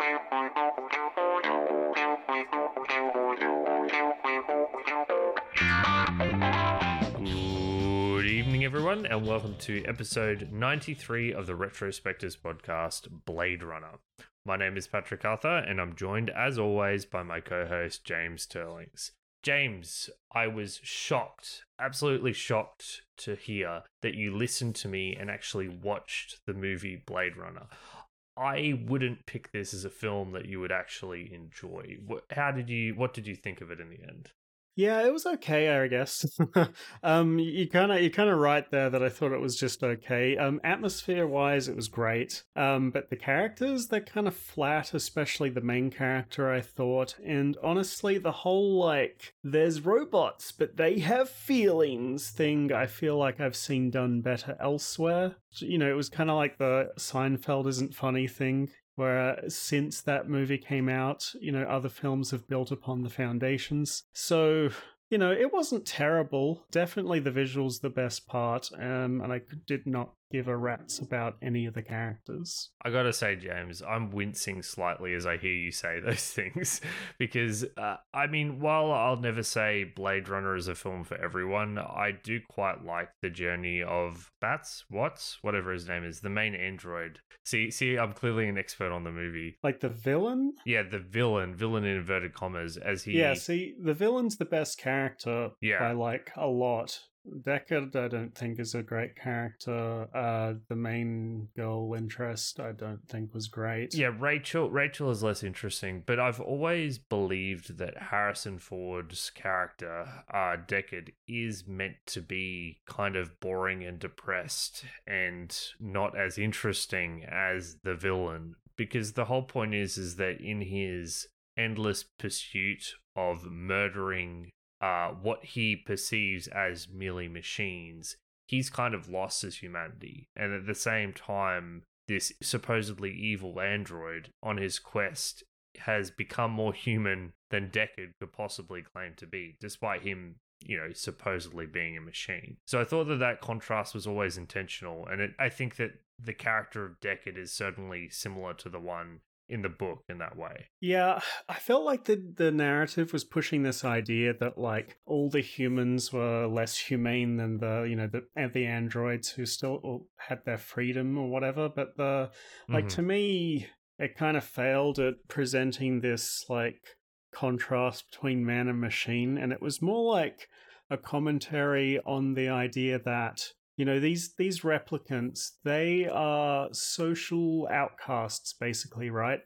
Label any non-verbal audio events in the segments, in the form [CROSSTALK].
Good evening, everyone, and welcome to episode 93 of the Retrospectors podcast, Blade Runner. My name is Patrick Arthur, and I'm joined, as always, by my co host, James Turlings. James, I was shocked, absolutely shocked to hear that you listened to me and actually watched the movie Blade Runner. I wouldn't pick this as a film that you would actually enjoy. Wh- How did you? What did you think of it in the end? Yeah, it was okay, I guess. [LAUGHS] um, you kind of you kind of right there that I thought it was just okay. Um, atmosphere wise, it was great. Um, but the characters they're kind of flat, especially the main character. I thought, and honestly, the whole like there's robots, but they have feelings thing. I feel like I've seen done better elsewhere. You know, it was kind of like the Seinfeld isn't funny thing where since that movie came out, you know, other films have built upon the foundations. So, you know, it wasn't terrible. Definitely the visuals the best part, um, and I did not give a rat's about any of the characters. I gotta say, James, I'm wincing slightly as I hear you say [LAUGHS] those things because, uh, I mean, while I'll never say Blade Runner is a film for everyone, I do quite like the journey of Bats, Watts, whatever his name is, the main android. See, see, I'm clearly an expert on the movie. Like the villain? Yeah, the villain, villain in inverted commas, as he. Yeah, see, the villain's the best character Yeah. by like a lot. Deckard, I don't think is a great character. Uh, the main girl interest, I don't think was great. Yeah, Rachel. Rachel is less interesting, but I've always believed that Harrison Ford's character, uh, Deckard, is meant to be kind of boring and depressed, and not as interesting as the villain. Because the whole point is, is that in his endless pursuit of murdering uh, what he perceives as merely machines, he's kind of lost his humanity. And at the same time, this supposedly evil android on his quest has become more human than Deckard could possibly claim to be, despite him, you know, supposedly being a machine. So I thought that that contrast was always intentional, and it, I think that the character of Deckard is certainly similar to the one in the book in that way. Yeah, I felt like the the narrative was pushing this idea that like all the humans were less humane than the you know the the androids who still had their freedom or whatever. But the like Mhm. to me, it kind of failed at presenting this like contrast between man and machine, and it was more like a commentary on the idea that you know these these replicants they are social outcasts basically right?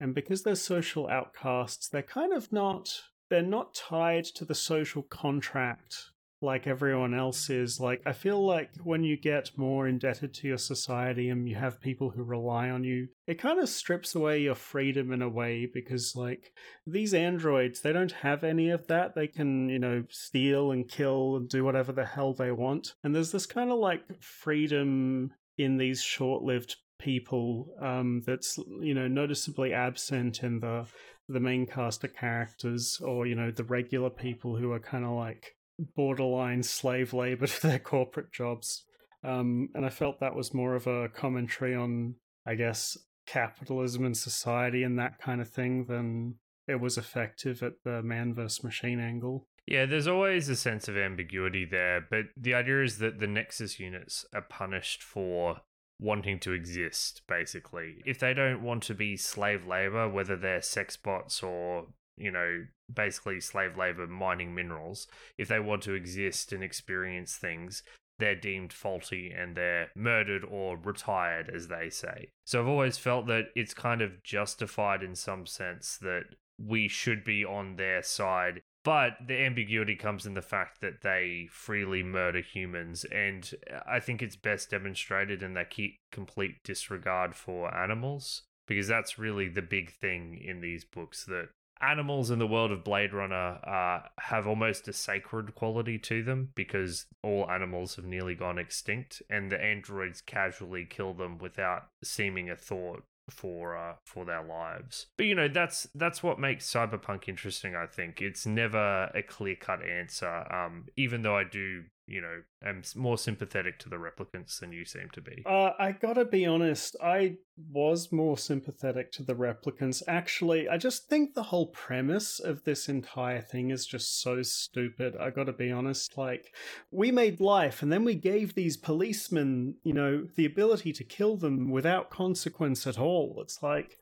And because they're social outcasts they're kind of not they're not tied to the social contract like everyone else is like i feel like when you get more indebted to your society and you have people who rely on you it kind of strips away your freedom in a way because like these androids they don't have any of that. They can you know steal and kill and do whatever the hell they want. And there's this kind of like freedom in these short-lived people um that's you know noticeably absent in the the main cast of characters or you know the regular people who are kind of like borderline slave labor [LAUGHS] to their corporate jobs um and i felt that was more of a commentary on i guess capitalism and society and that kind of thing than it was effective at the man versus machine angle Yeah, there's always a sense of ambiguity there, but the idea is that the Nexus units are punished for wanting to exist, basically. If they don't want to be slave labor, whether they're sex bots or, you know, basically slave labor mining minerals, if they want to exist and experience things, they're deemed faulty and they're murdered or retired, as they say. So I've always felt that it's kind of justified in some sense that we should be on their side but the ambiguity comes in the fact that they freely murder humans, and I think it's best demonstrated in their complete disregard for animals, because that's really the big thing in these books that animals in the world of Blade Runner uh, have almost a sacred quality to them because all animals have nearly gone extinct, and the androids casually kill them without seeming a thought for uh, for their lives. But you know that's that's what makes cyberpunk interesting. I think it's never a clear cut answer. Um, even though I do you know, am more sympathetic to the replicants than you seem to be. Uh, I gotta be honest, I was more sympathetic to the replicants. Actually, I just think the whole premise of this entire thing is just so stupid. I gotta be honest. Like, we made life and then we gave these policemen, you know, the ability to kill them without consequence at all. It's like,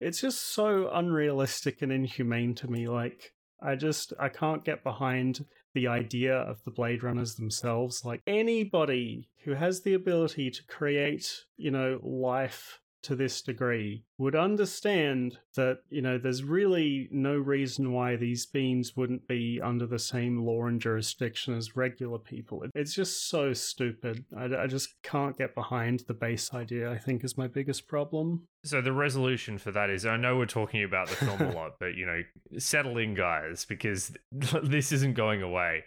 it's just so unrealistic and inhumane to me. Like, I just I can't get behind the idea of the Blade Runners themselves. Like anybody who has the ability to create, you know, life to this degree would understand that, you know, there's really no reason why these beings wouldn't be under the same law and jurisdiction as regular people. It's just so stupid. I, I just can't get behind the base idea, I think, is my biggest problem. So the resolution for that is I know we're talking about the film a [LAUGHS] lot, but, you know, settle in, guys, because [LAUGHS] this isn't going away.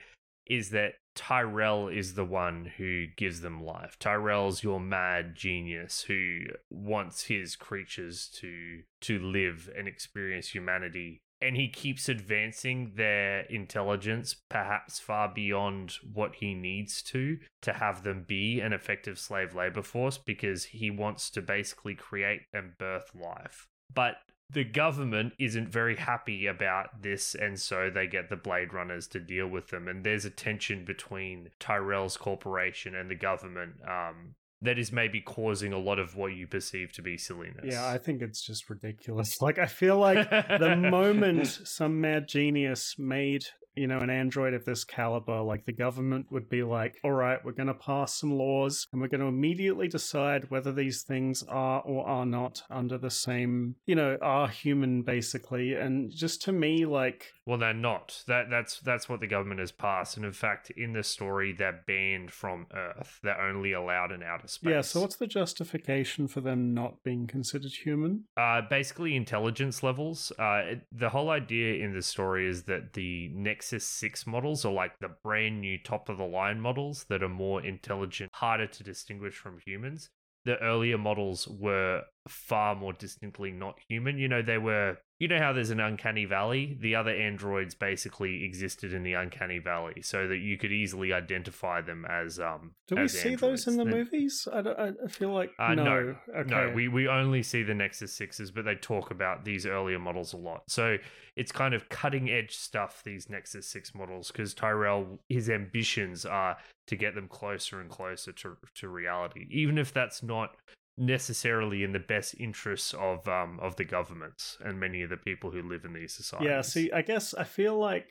Is that Tyrell is the one who gives them life. Tyrell's your mad genius who wants his creatures to to live and experience humanity. And he keeps advancing their intelligence, perhaps far beyond what he needs to, to have them be an effective slave labor force because he wants to basically create and birth life. But the government isn't very happy about this, and so they get the Blade Runners to deal with them. And there's a tension between Tyrell's corporation and the government um, that is maybe causing a lot of what you perceive to be silliness. Yeah, I think it's just ridiculous. [LAUGHS] Like, I feel like the [LAUGHS] moment some mad genius made you know, an android of this caliber, like the government would be like, all right, we're going to pass some laws and we're going to immediately decide whether these things are or are not under the same, you know, are human basically. And just to me, like, well, they're not. That that's that's what the government has passed, and in fact, in the story, they're banned from Earth. They're only allowed in outer space. Yeah. So, what's the justification for them not being considered human? Uh, basically, intelligence levels. Uh, it, the whole idea in the story is that the Nexus Six models are like the brand new top of the line models that are more intelligent, harder to distinguish from humans the earlier models were far more distinctly not human. You know, they were you know how there's an uncanny valley? The other androids basically existed in the uncanny valley, so that you could easily identify them as um. Do we as see androids. those in the They're- movies? I, don't- I feel like Uh, no. no, okay. No, we, we only see the Nexus 6s, but they talk about these earlier models a lot. So it's kind of cutting edge stuff, these Nexus 6 models, because Tyrell, his ambitions are to get them closer and closer to, to reality, even if that's not necessarily in the best interests of um of the governments and many of the people who live in these societies. Yeah, see, I guess I feel like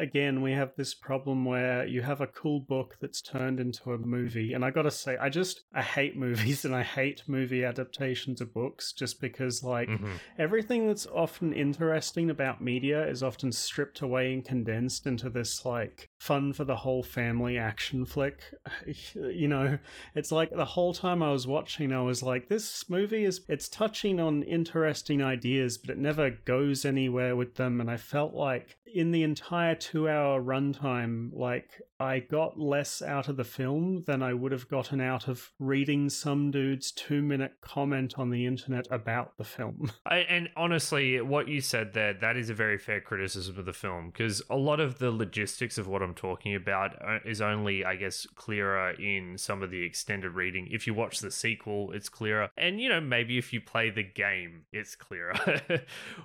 again we have this problem where you have a cool book that's turned into a movie, and I gotta say, I just I hate [LAUGHS] movies and I hate movie adaptations of books just because like Mhm. everything that's often interesting about media is often stripped away and condensed into this like fun for the whole family action flick. [LAUGHS] You know, it's like the whole time I was watching, I was like, this movie is it's touching on interesting ideas, but it never goes anywhere with them. And I felt like in the entire two hour runtime, like I got less out of the film than I would have gotten out of reading some dude's two minute comment on the internet about the film. [LAUGHS] I, and honestly, what you said there, that is a very fair criticism of the film because a lot of the logistics of what I'm talking about uh, is only, I guess, clearer in some of the extended reading. If you watch the sequel, it's clearer, and you know maybe if you play the game, it's clearer. [LAUGHS]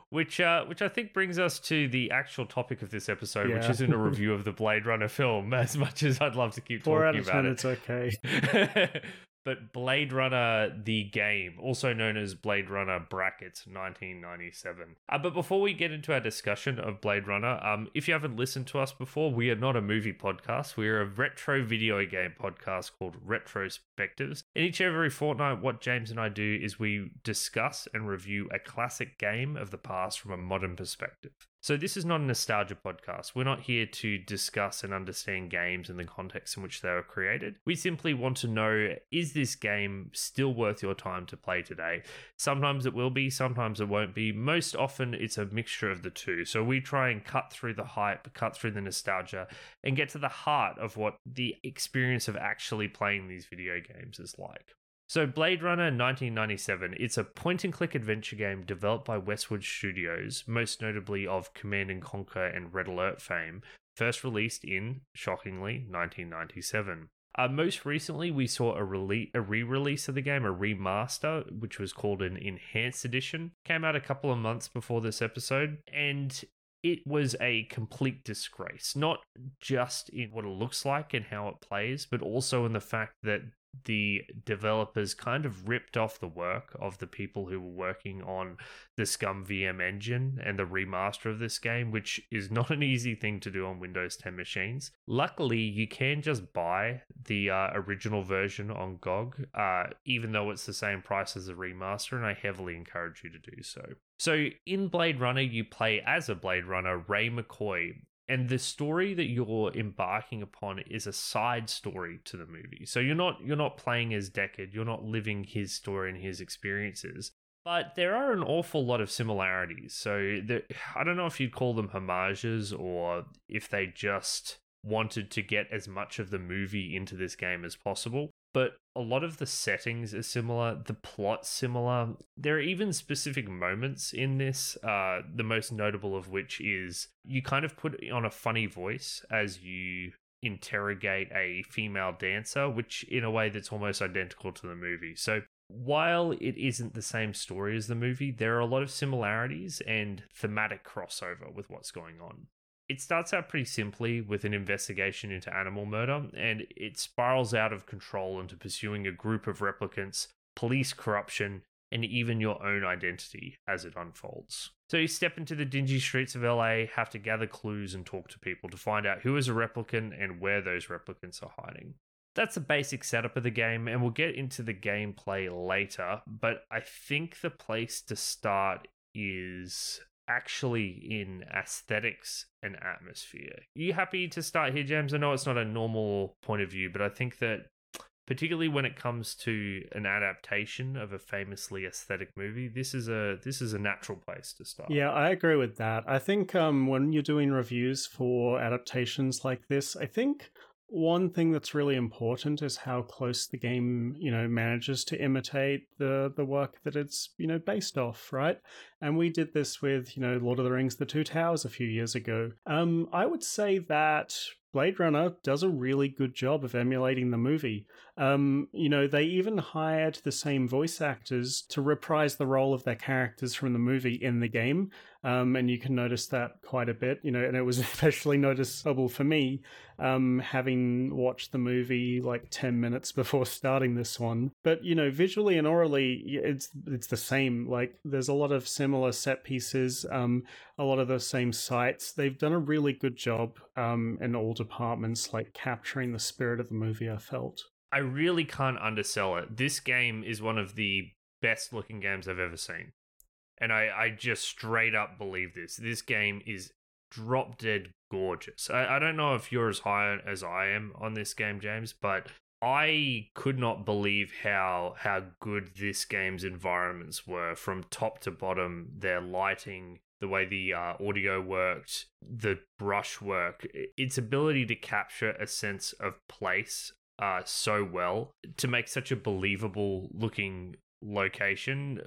which, uh, which I think brings us to the actual topic of this episode, which isn't a [LAUGHS] review of the Blade Runner film, as much as I'd love to keep Four out talking of about ten, it. it's okay. [LAUGHS] but Blade Runner, the game, also known as Blade Runner brackets 1997. Uh, but before we get into our discussion of Blade Runner, um, if you haven't listened to us before, we are not a movie podcast. We are a retro video game podcast called Retrospectives. And each and every fortnight, what James and I do is we discuss and review a classic game of the past from a modern perspective. So, this is not a nostalgia podcast. We're not here to discuss and understand games and the context in which they were created. We simply want to know is this game still worth your time to play today? Sometimes it will be, sometimes it won't be. Most often, it's a mixture of the two. So, we try and cut through the hype, cut through the nostalgia, and get to the heart of what the experience of actually playing these video games is like. So, Blade Runner 1997, it's a point and click adventure game developed by Westwood Studios, most notably of Command and Conquer and Red Alert fame, first released in, shockingly, 1997. Uh, most recently, we saw a, a re-release of the game, a remaster, which was called an enhanced edition. Came out a couple of months before this episode, and it was a complete disgrace. Not just in what it looks like and how it plays, but also in the fact that the developers kind of ripped off the work of the people who were working on the ScummVM engine and the remaster of this game, which is not an easy thing to do on Windows 10 machines. Luckily, you can just buy the uh, original version on GOG, uh, even though it's the same price as the remaster, and I heavily encourage you to do so. So, in Blade Runner, you play as a Blade Runner, Ray McCoy, and the story that you're embarking upon is a side story to the movie. So you're not you're not playing as deckard. You're not living his story and his experiences. But there are an awful lot of similarities. So the, i don't know if you'd call them homages or if they just wanted to get as much of the movie into this game as possible but a lot of the settings are similar, the plot's similar. There are even specific moments in this, uh, the most notable of which is you kind of put on a funny voice as you interrogate a female dancer, which in a way that's almost identical to the movie. So while it isn't the same story as the movie, there are a lot of similarities and thematic crossover with what's going on it starts out pretty simply with an investigation into animal murder, and it spirals out of control into pursuing a group of replicants, police corruption, and even your own identity as it unfolds. So you step into the dingy streets of LA, have to gather clues and talk to people to find out who is a replicant and where those replicants are hiding. That's the basic setup of the game, and we'll get into the gameplay later, but I think the place to start is actually in aesthetics and atmosphere. Are you happy to start here, James? I know it's not a normal point of view, but I think that particularly when it comes to an adaptation of a famously aesthetic movie, this is a this is a natural place to start. Yeah, I agree with that. I think um, when you're doing reviews for adaptations like this, I think one thing that's really important is how close the game, you know, manages to imitate the the work that it's, you know, based off, right? And we did this with, you know, Lord of the Rings: The Two Towers a few years ago. Um, I would say that Blade Runner does a really good job of emulating the movie. Um, you know, they even hired the same voice actors to reprise the role of their characters from the movie in the game. Um, and you can notice that quite a bit, you know, and it was [LAUGHS] especially noticeable for me, um, having watched the movie like 10 minutes before [LAUGHS] starting this one. But, you know, visually and aurally, it's, it's the same. Like, there's a lot of similar set pieces, um, a lot of the same sites. They've done a really good job um, in all departments, like capturing the spirit of the movie, I felt. I really can't undersell it. This game is one of the best looking games I've ever seen. And I, I just straight up believe this. This game is drop dead gorgeous. I, I don't know if you're as high as I am on this game, James, but I could not believe how how good this game's environments were from top to bottom. Their lighting, the way the uh, audio worked, the brush work, its ability to capture a sense of place uh, so well to make such a believable looking location.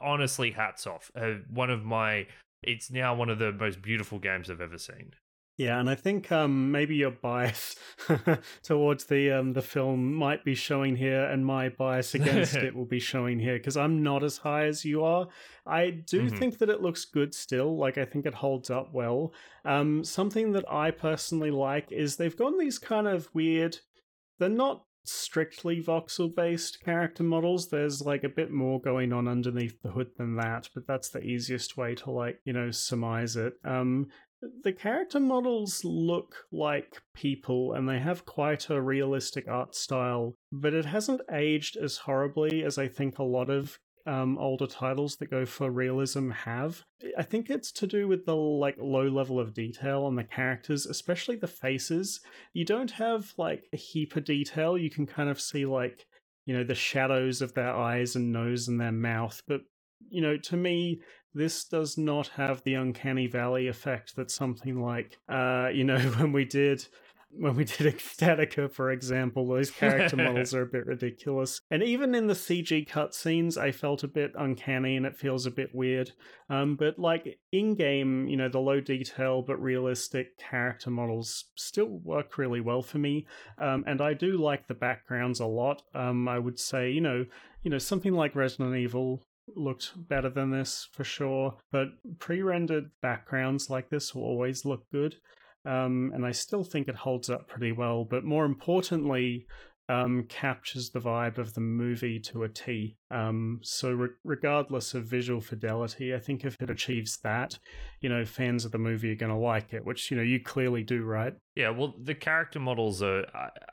Honestly, hats off. Uh, one of my, it's now one of the most beautiful games I've ever seen. Yeah, and I think um, maybe your bias [LAUGHS] towards the um, the film might be showing here, and my bias against it [LAUGHS] will be showing here because I'm not as high as you are. I do mm-hmm. think that it looks good still. Like I think it holds up well. Um, something that I personally like is they've gone these kind of weird. They're not strictly voxel based character models. There's like a bit more going on underneath the hood than that, but that's the easiest way to like, you know, surmise it. Um the character models look like people and they have quite a realistic art style, but it hasn't aged as horribly as I think a lot of um, older titles that go for realism have. I think it's to do with the like low level of detail on the characters, especially the faces. You don't have like a heap of detail. You can kind of see like you know the shadows of their eyes and nose and their mouth, but you know to me this does not have the uncanny valley effect that something like uh you know [LAUGHS] when we did when we did [LAUGHS] Ecstatica, for example, those character models are a bit ridiculous. And even in the CG cutscenes, I felt a bit uncanny and it feels a bit weird. Um, but like in game, you know, the low detail but realistic character models still work really well for me. Um, and I do like the backgrounds a lot. Um, I would say, you know, you know, something like Resident Evil looked better than this for sure, but pre-rendered backgrounds like this will always look good. Um, and I still think it holds up pretty well. But more importantly, um, captures the vibe of the movie to a T. Um, so, re- regardless of visual fidelity, I think if it achieves that, you know, fans of the movie are going to like it, which, you know, you clearly do, right? Yeah, well, the character models are.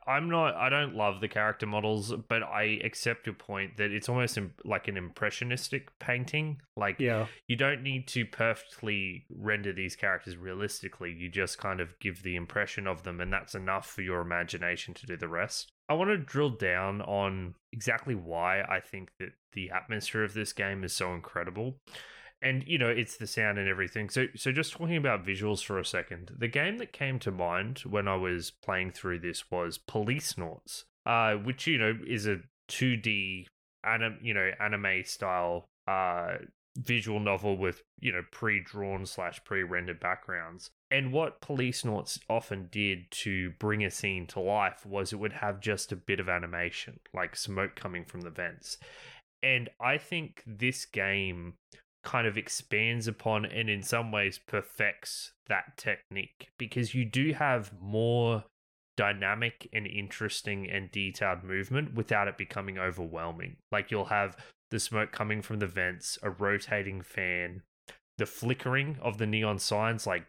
I, am not. I don't love the character models, but I accept your point that it's almost like an impressionistic painting. Like, yeah. you don't need to perfectly render these characters realistically. You just kind of give the impression of them, and that's enough for your imagination to do the rest. I want to drill down on exactly why I think that the atmosphere of this game is so incredible. And you know, it's the sound and everything. So so just talking about visuals for a second. The game that came to mind when I was playing through this was Policenauts, uh, which you know is a 2D anim, you know, anime style uh visual novel with you know pre-drawn slash pre-rendered backgrounds and what Police Policenauts often did to bring a scene to life was it would have just a bit of animation like smoke coming from the vents. And i think this game kind of expands upon and in some ways perfects that technique because you do have more dynamic and interesting and detailed movement without it becoming overwhelming. Like you'll have the smoke coming from the vents, a rotating fan, the flickering of the neon signs, like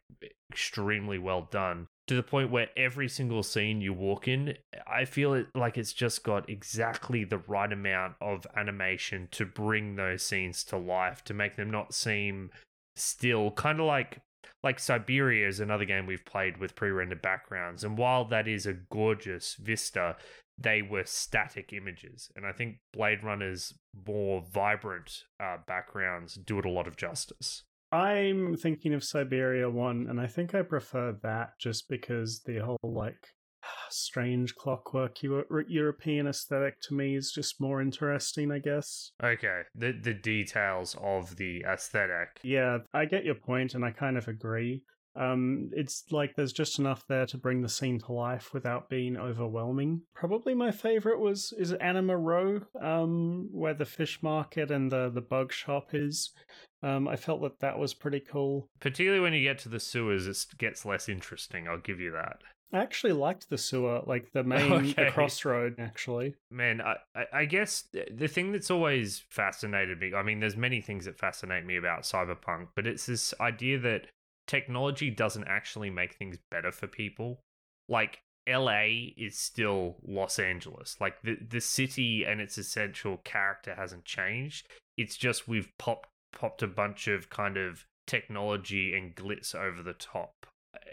extremely well done. To the point where every single scene you walk in, I feel it like it's just got exactly the right amount of animation to bring those scenes to life, to make them not seem still, kind of like like Syberia is another game we've played with pre-rendered backgrounds, and while that is a gorgeous vista, they were static images. And I think Blade Runner's more vibrant uh, backgrounds do it a lot of justice. I'm thinking of Syberia 1, and I think I prefer that just because the whole, like, [SIGHS] strange clockwork Euro- European aesthetic to me is just more interesting, I guess. Okay, the the details of the aesthetic. Yeah, I get your point, and I kind of agree. Um, it's like there's just enough there to bring the scene to life without being overwhelming. Probably my favorite was is Animoid Row, um, where the fish market and the the bug shop is. Um, I felt that that was pretty cool. Particularly when you get to the sewers, it gets less interesting. I'll give you that. I actually liked the sewer, like the [LAUGHS] main okay. the crossroad. Actually, man, I I guess the thing that's always fascinated me. I mean, there's many things that fascinate me about cyberpunk, but it's this idea that technology doesn't actually make things better for people. Like LA is still Los Angeles. Like the the city and its essential character hasn't changed. It's just we've popped popped a bunch of kind of technology and glitz over the top.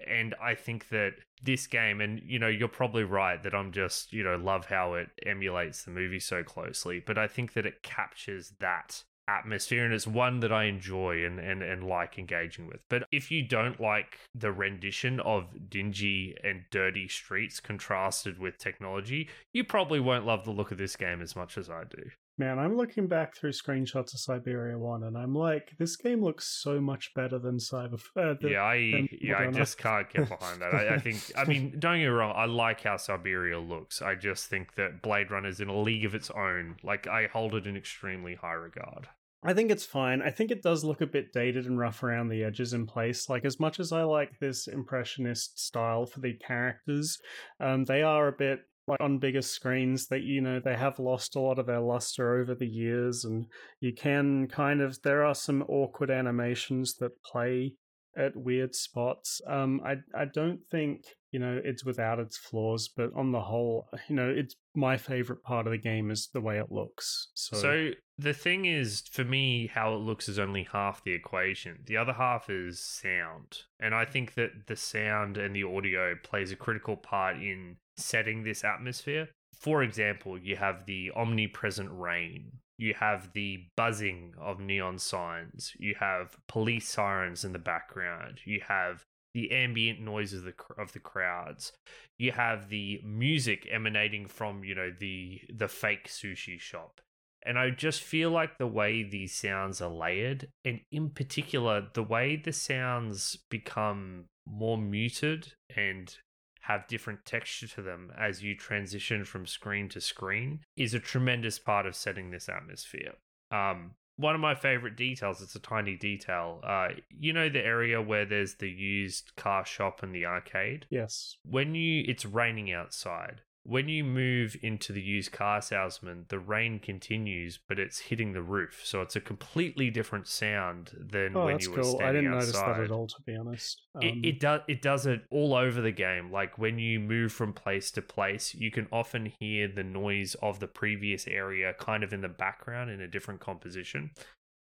And I think that this game, and you know, you're probably right that I'm just, you know, love how it emulates the movie so closely, but I think that it captures that atmosphere and it's one that I enjoy and, and, and like engaging with. But if you don't like the rendition of dingy and dirty streets contrasted with technology, you probably won't love the look of this game as much as I do. Man, I'm looking back through screenshots of Syberia 1 and I'm like, this game looks so much better than Cyber. Uh, yeah, I yeah, I just can't get behind that. I, I, [LAUGHS] think, I mean, don't get me wrong, I like how Syberia looks. I just think that Blade Runner is in a league of its own. Like, I hold it in extremely high regard. I think it's fine. I think it does look a bit dated and rough around the edges in place. Like as much as I like this impressionist style for the characters, um, they are a bit like on bigger screens that you know they have lost a lot of their luster over the years and you can kind of there are some awkward animations that play at weird spots. Um, I I don't think you know it's without its flaws, but on the whole, you know, it's my favorite part of the game is the way it looks. So, so the thing is, for me, how it looks is only half the equation. The other half is sound, and I think that the sound and the audio plays a critical part in setting this atmosphere. For example, you have the omnipresent rain you have the buzzing of neon signs, you have police sirens in the background, you have the ambient noise of the of the crowds. You have the music emanating from you know the the fake sushi shop. And I just feel like the way these sounds are layered, and in particular, the way the sounds become more muted and have different texture to them as you transition from screen to screen, is a tremendous part of setting this atmosphere. Um, one of my favorite details, it's a tiny detail. Uh, you know the area where there's the used car shop and the arcade? Yes. When you it's raining outside when you move into the used car salesman, the rain continues, but it's hitting the roof, so it's a completely different sound than oh, when you were cool. standing I didn't outside. notice that at all, to be honest. Um, It, it does it does it all over the game. Like when you move from place to place, you can often hear the noise of the previous area kind of in the background in a different composition.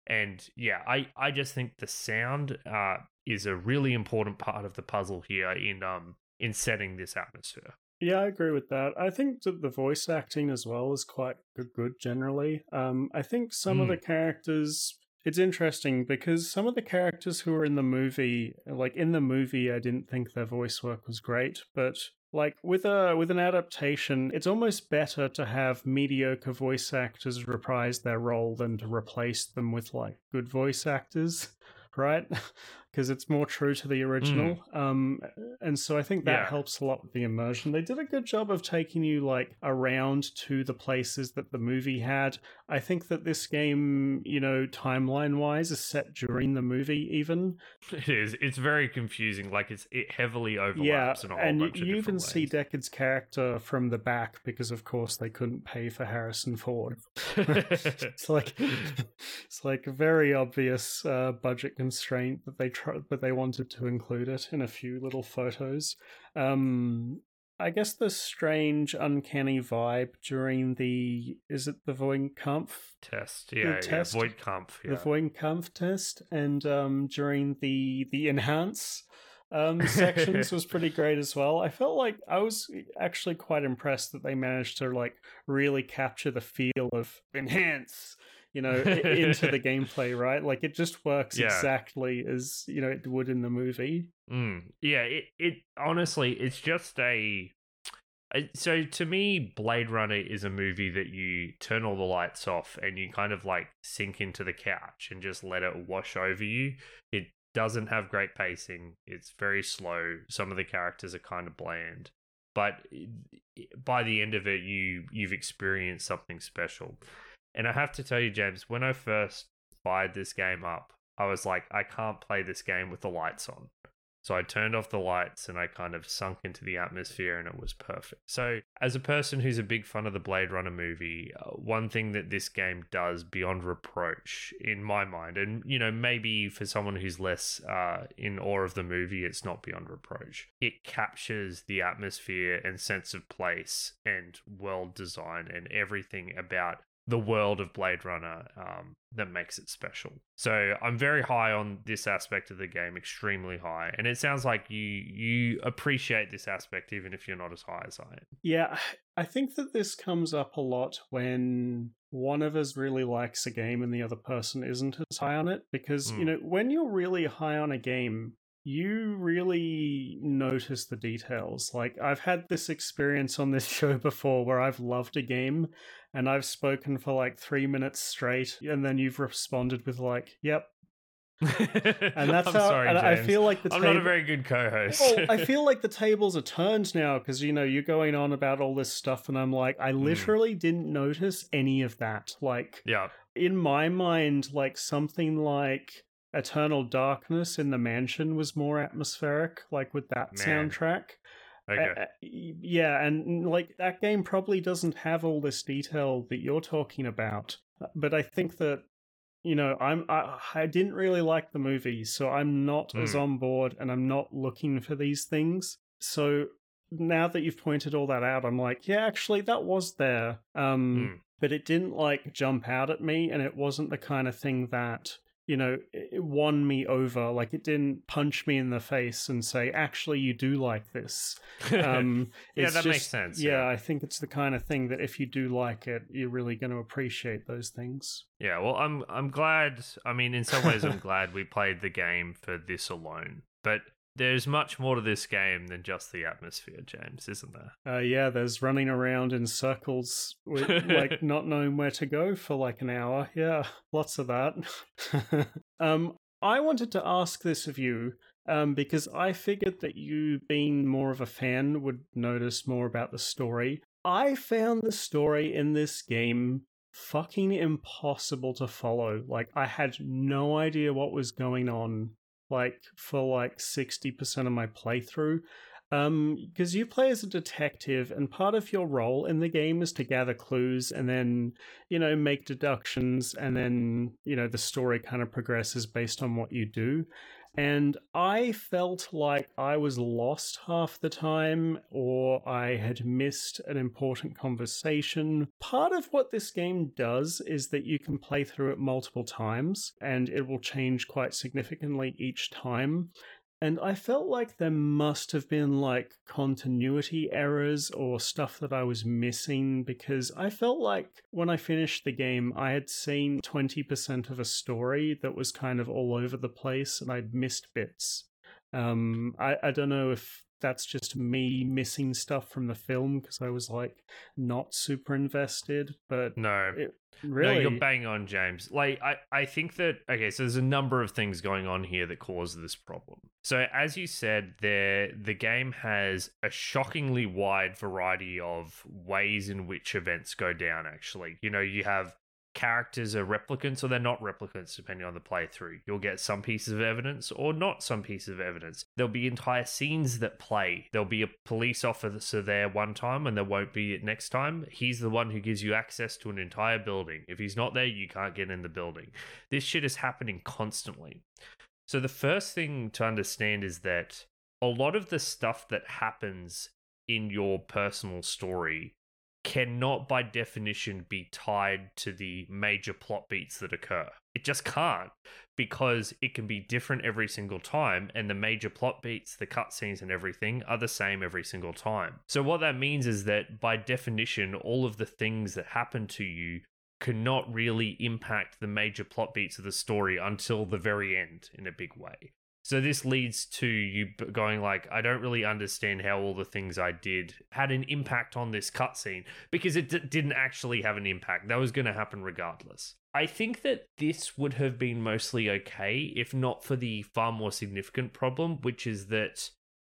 And yeah, I, I just think the sound uh, is a really important part of the puzzle here in um in setting this atmosphere. Yeah, I agree with that. I think that the voice acting as well is quite good, generally. Um, I think some of the characters. It's interesting because some of the characters who are in the movie, like in the movie, I didn't think their voice work was great, but like with a with an adaptation, it's almost better to have mediocre voice actors reprise their role than to replace them with like good voice actors, [LAUGHS] right? Because it's more true to the original. Mm. Um, and so I think that yeah. helps a lot with the immersion. They did a good job of taking you like around to the places that the movie had. I think that this game, you know, timeline wise, is set during the movie. Even [LAUGHS] it is. It's very confusing. Like it's it heavily overlaps. Yeah, and you, you even ways. see Deckard's character from the back because, of course, they couldn't pay for Harrison Ford. [LAUGHS] [LAUGHS] it's like it's like a very obvious uh, budget constraint that they but they wanted to include it in a few little photos. Um, I guess the strange, uncanny vibe during the is it the Voight-Kampff test? Yeah, yeah, test, Voight-Kampff, yeah. the Voight-Kampff test, and um, during the the enhance um, sections [LAUGHS] was pretty great as well. I felt like I was actually quite impressed that they managed to like really capture the feel of enhance you know, into the [LAUGHS] gameplay, right? Like it just works yeah. exactly as you know it would in the movie. Mm. Yeah, it it honestly, it's just a. So to me, Blade Runner is a movie that you turn all the lights off and you kind of like sink into the couch and just let it wash over you. It doesn't have great pacing. It's very slow. Some of the characters are kind of bland, but by the end of it, you you've experienced something special. And I have to tell you, James, when I first fired this game up, I was like, I can't play this game with the lights on. So I turned off the lights and I kind of sunk into the atmosphere and it was perfect. So, as a person who's a big fan of the Blade Runner movie, uh, one thing that this game does beyond reproach in my mind, and you know, maybe for someone who's less uh, in awe of the movie, it's not beyond reproach. It captures the atmosphere and sense of place and world design and everything about the world of Blade Runner um, that makes it special. So I'm very high on this aspect of the game, extremely high, and it sounds like you you appreciate this aspect even if you're not as high as I am. Yeah, I think that this comes up a lot when one of us really likes a game and the other person isn't as high on it because mm. you know when you're really high on a game you really notice the details. Like, I've had this experience on this [LAUGHS] show before where I've loved a game and I've spoken for like three minutes straight, and then you've responded with, like, yep. [LAUGHS] and that's I'm how sorry, I feel like the I'm not a very good co-host. well, I [LAUGHS] feel like the tables are turned now because you know you're going on about all this stuff, and I'm like, I hmm. literally mm. didn't notice any of that. Like, yeah, in my mind, like something like Eternal Darkness in the Mansion was more atmospheric, like with that Man. soundtrack. Okay. Uh, yeah, and like that game probably doesn't have all this detail that you're talking about, but I think that you know I'm I, I didn't really like the movie, so I'm not mm. as hmm. on board, and I'm not looking for these things. So now that you've pointed all that out, I'm like, yeah, actually that was there, um, mm. but it didn't like jump out at me, and it wasn't the kind of thing that you know, it won me over. Like it didn't punch me in the face and say, "Actually, you do like this." [LAUGHS] Um, yeah, that just, makes sense. Yeah, yeah, I think it's the kind of thing that if you do like it, you're really going to appreciate those things. Yeah, well, I'm I'm glad. I mean, in some ways, I'm glad we played the game for this alone. But there's much more to this game than just the atmosphere, James, isn't there? Uh, yeah, there's running around in circles, with, [LAUGHS] like not knowing where to go for like an hour. Yeah, lots of that. [LAUGHS] um, I wanted to ask this of you um, because I figured that you, being more of a fan, would notice more about the story. I found the story in this game fucking impossible to follow. Like, I had no idea what was going on, like, for like 60% of my playthrough. Um, because you play as a detective, and part of your role in the game is to gather clues and then, you know, make deductions, and then, you know, the story kind of progresses based on what you do. And I felt like I was lost half the time, or I had missed an important conversation. Part of what this game does is that you can play through it multiple times, and it will change quite significantly each time. And I felt like there must have been like continuity errors or stuff that I was missing because I felt like when I finished the game, I had seen 20% of a story that was kind of all over the place and I'd missed bits. Um, I, I don't know if that's just me missing stuff from the film because I was like not super invested, but no, it, really, no, you're bang on, James. Like I, I think that okay, so there's a number of things going on here that cause this problem. So as you said, there the game has a shockingly wide variety of ways in which events go down. Actually, you know, you have characters are replicants or they're not replicants depending on the playthrough. You'll get some pieces of evidence or not some pieces of evidence. There'll be entire scenes that play. There'll be a police officer there one time and there won't be it next time. He's the one who gives you access to an entire building. If he's not there, you can't get in the building. This shit is happening constantly. So the first thing to understand is that a lot of the stuff that happens in your personal story cannot by definition be tied to the major plot beats that occur. It just can't because it can be different every single time and the major plot beats, the cutscenes and everything are the same every single time. So what that means is that by definition all of the things that happen to you cannot really impact the major plot beats of the story until the very end in a big way. So this leads to you going like, I don't really understand how all the things I did had an impact on this cutscene because it d- didn't actually have an impact. That was going to happen regardless. I think that this would have been mostly okay if not for the far more significant problem, which is that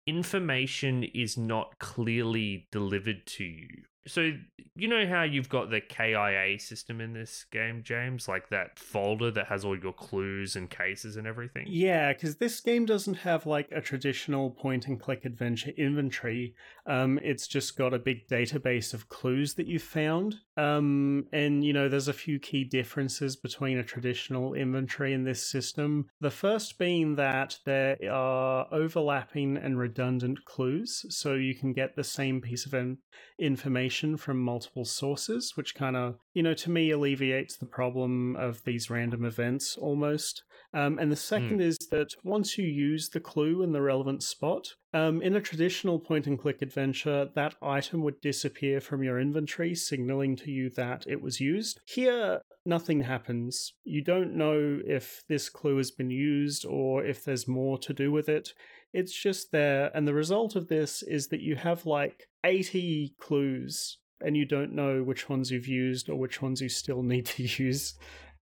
information is not clearly delivered to you. So you know how you've got the KIA system in this game, James, like that folder that has all your clues and cases and everything. Yeah, because this game doesn't have like a traditional point and click adventure inventory. Um, it's just got a big database of clues that you've found. Um, and you know, there's a few key differences between a traditional inventory and this system. The first being that there are overlapping and redundant clues, so you can get the same piece of information from multiple sources, which kind of, you know, to me alleviates the problem of these random events almost. Um, and the second mm. is that once you use the clue in the relevant spot, um, in a traditional point and click adventure, that item would disappear from your inventory, signaling to you that it was used. Here, nothing happens. You don't know if this clue has been used or if there's more to do with it. It's just there, and the result of this is that you have like 80 clues and you don't know which ones you've used or which ones you still [LAUGHS] need to use.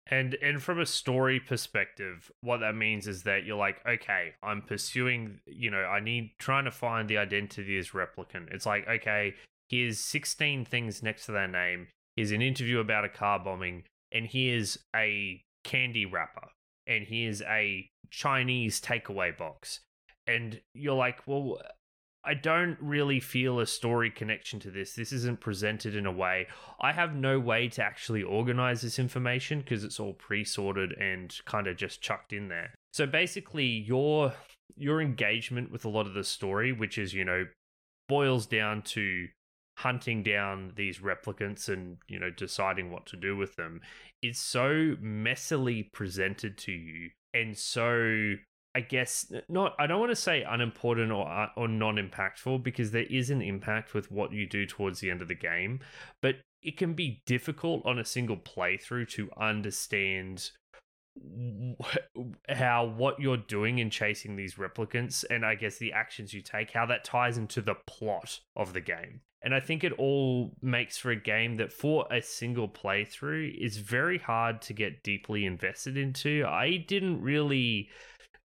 And and from a story perspective, what that means is that you're like, okay, I'm pursuing, you know, I need trying to find the identity as replicant. It's like, okay, here's 16 things next to their name. Here's an interview about a car bombing, and here's a candy wrapper, and here's a Chinese takeaway box. And you're like, well, I don't really feel a story connection to this. This isn't presented in a way. I have no way to actually organize this information because it's all pre-sorted and kind of just chucked in there. So basically your your engagement with a lot of the story, which is, you know, boils down to hunting down these replicants and, you know, deciding what to do with them, is so messily presented to you and so I guess not. I don't want to say unimportant or uh, or non impactful because there is an impact with what you do towards the end of the game, but it can be difficult on a single playthrough to understand how what you're doing in chasing these replicants and I guess the actions you take, how that ties into the plot of the game. And I think it all makes for a game that, for a single playthrough, is very hard to get deeply invested into. I didn't really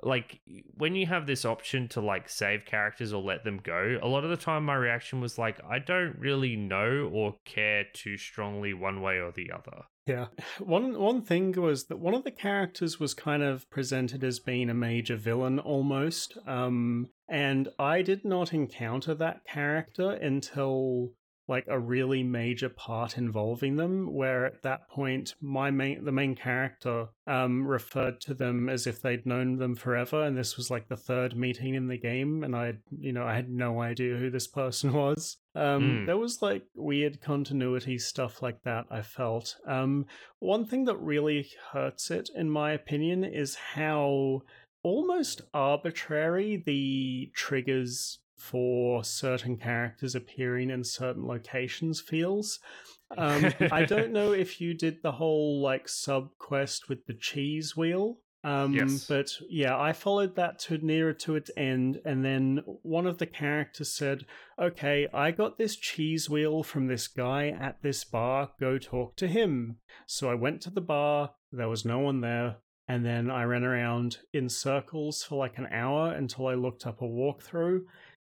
like when you have this option to like save characters or let them go a lot of the time my reaction was like i don't really know or care too strongly one way or the other. Yeah. [LAUGHS] One one thing was that one of the characters was kind of presented as being a major villain almost um and i did not encounter that character until like a really major part involving them where at that point my main the main character um referred to them as if they'd known them forever and this was like the third meeting in the game and i you know i had no idea who this person [LAUGHS] was um mm. there was like weird continuity stuff like that i felt um one thing that really hurts it in my opinion is how almost arbitrary the triggers for certain characters appearing in certain locations feels. [LAUGHS] Um, I don't know if you did the whole like sub quest with the cheese wheel. Um, yes. But yeah, I followed that to nearer to its end, and then one of the characters said, "Okay, I got this cheese wheel from this guy at this bar. Go talk to him." So I went to the bar. There was no one there. And then I ran around in circles for like an hour until I looked up a walkthrough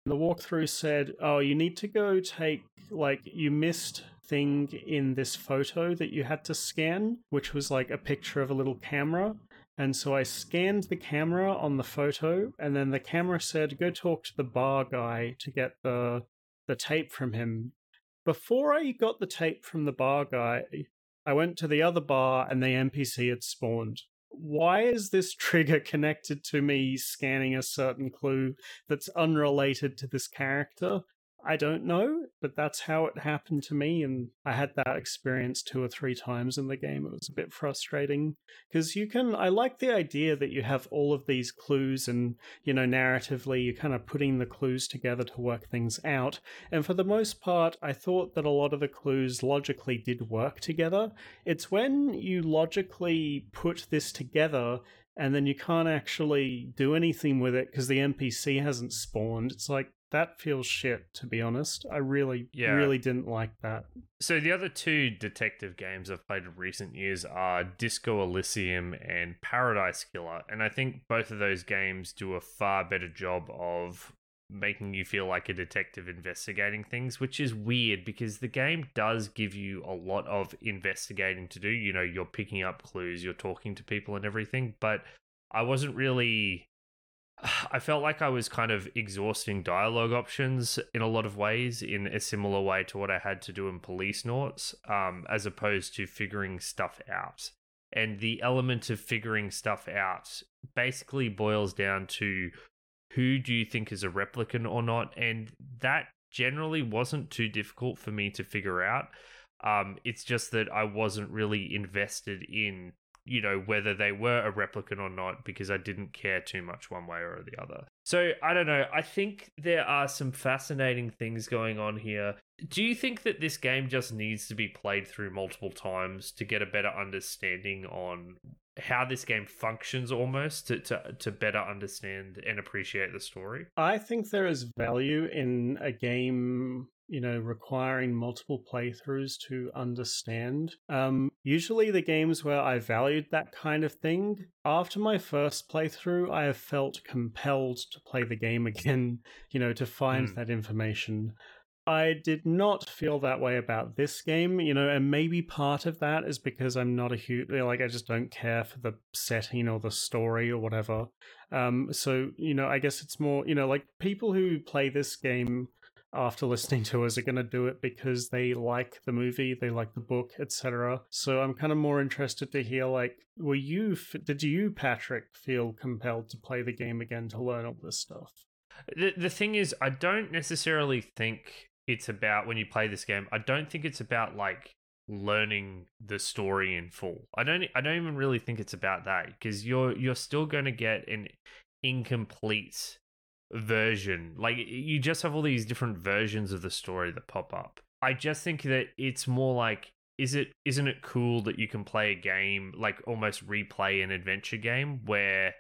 the walkthrough said, "Oh, you need to go take like you missed thing in this photo that you had to scan, which was like a picture of a little camera." And so I scanned the camera on the photo, and then the camera said, "Go talk to the bar guy to get the the tape from him." Before I got the tape from the bar guy, I went to the other bar, and the NPC had spawned why is this trigger connected to me scanning a certain clue that's unrelated to this character? I don't know, but that's how it happened to me. And I had that experience two or three times in the game. It was a bit frustrating because you can, I like the idea that you have all of these clues and, you know, narratively, you're kind of putting the clues together to work things out. And for the most part, I thought that a lot of the clues logically did work together. It's when you logically put this together and then you can't actually do anything with it because the NPC hasn't spawned. It's like, that feels shit to be honest. I really yeah. really didn't like that. So the other two detective games i've played in recent years are disco elysium and paradise killer and i think both of those games do a far better job of making you feel like a detective investigating things which is weird because the game does give you a lot of investigating to do. You know you're picking up clues you're talking to people and everything but i wasn't really [SIGHS] I felt like I was kind of exhausting dialogue options in a lot of ways, in a similar way to what I had to do in Policenauts, um, as opposed to figuring stuff out. And the element of figuring stuff out basically boils down to who do you think is a replicant or not, and that generally wasn't too difficult for me to figure out. Um, it's just that I wasn't really invested in you know, whether they were a replicant or not, because I didn't care too much one way or the other. So I don't know. I think there are some fascinating things going on here. Do you think that this game just needs to be played through multiple times to get a better understanding on how this game functions almost to, to, to better understand and appreciate the story? I think there is value in a game you know, requiring multiple playthroughs to understand. Um, usually, the games where I valued that kind of thing, after my first playthrough, I have felt compelled to play the game [LAUGHS] again, you know, to find mm. that information. I did not feel that way about this game, you know, and maybe part of that is because I'm not a huge, like, I just don't care for the setting or the story or whatever. Um, so, you know, I guess it's more, you know, like people who play this game after listening to us are going to do it because they like the movie, they like the book, etc. So I'm kind of more interested to hear like were you did you Patrick feel compelled to play the game again to learn all this stuff? The the thing is I don't necessarily think it's about when you play this game. I don't think it's about like learning the story in full. I don't I don't even really think it's about that because you're you're still going to get an incomplete version. Like you just have all these different versions of the story that pop up. I just think that it's more like is it isn't it cool that you can play a game like almost replay an adventure game where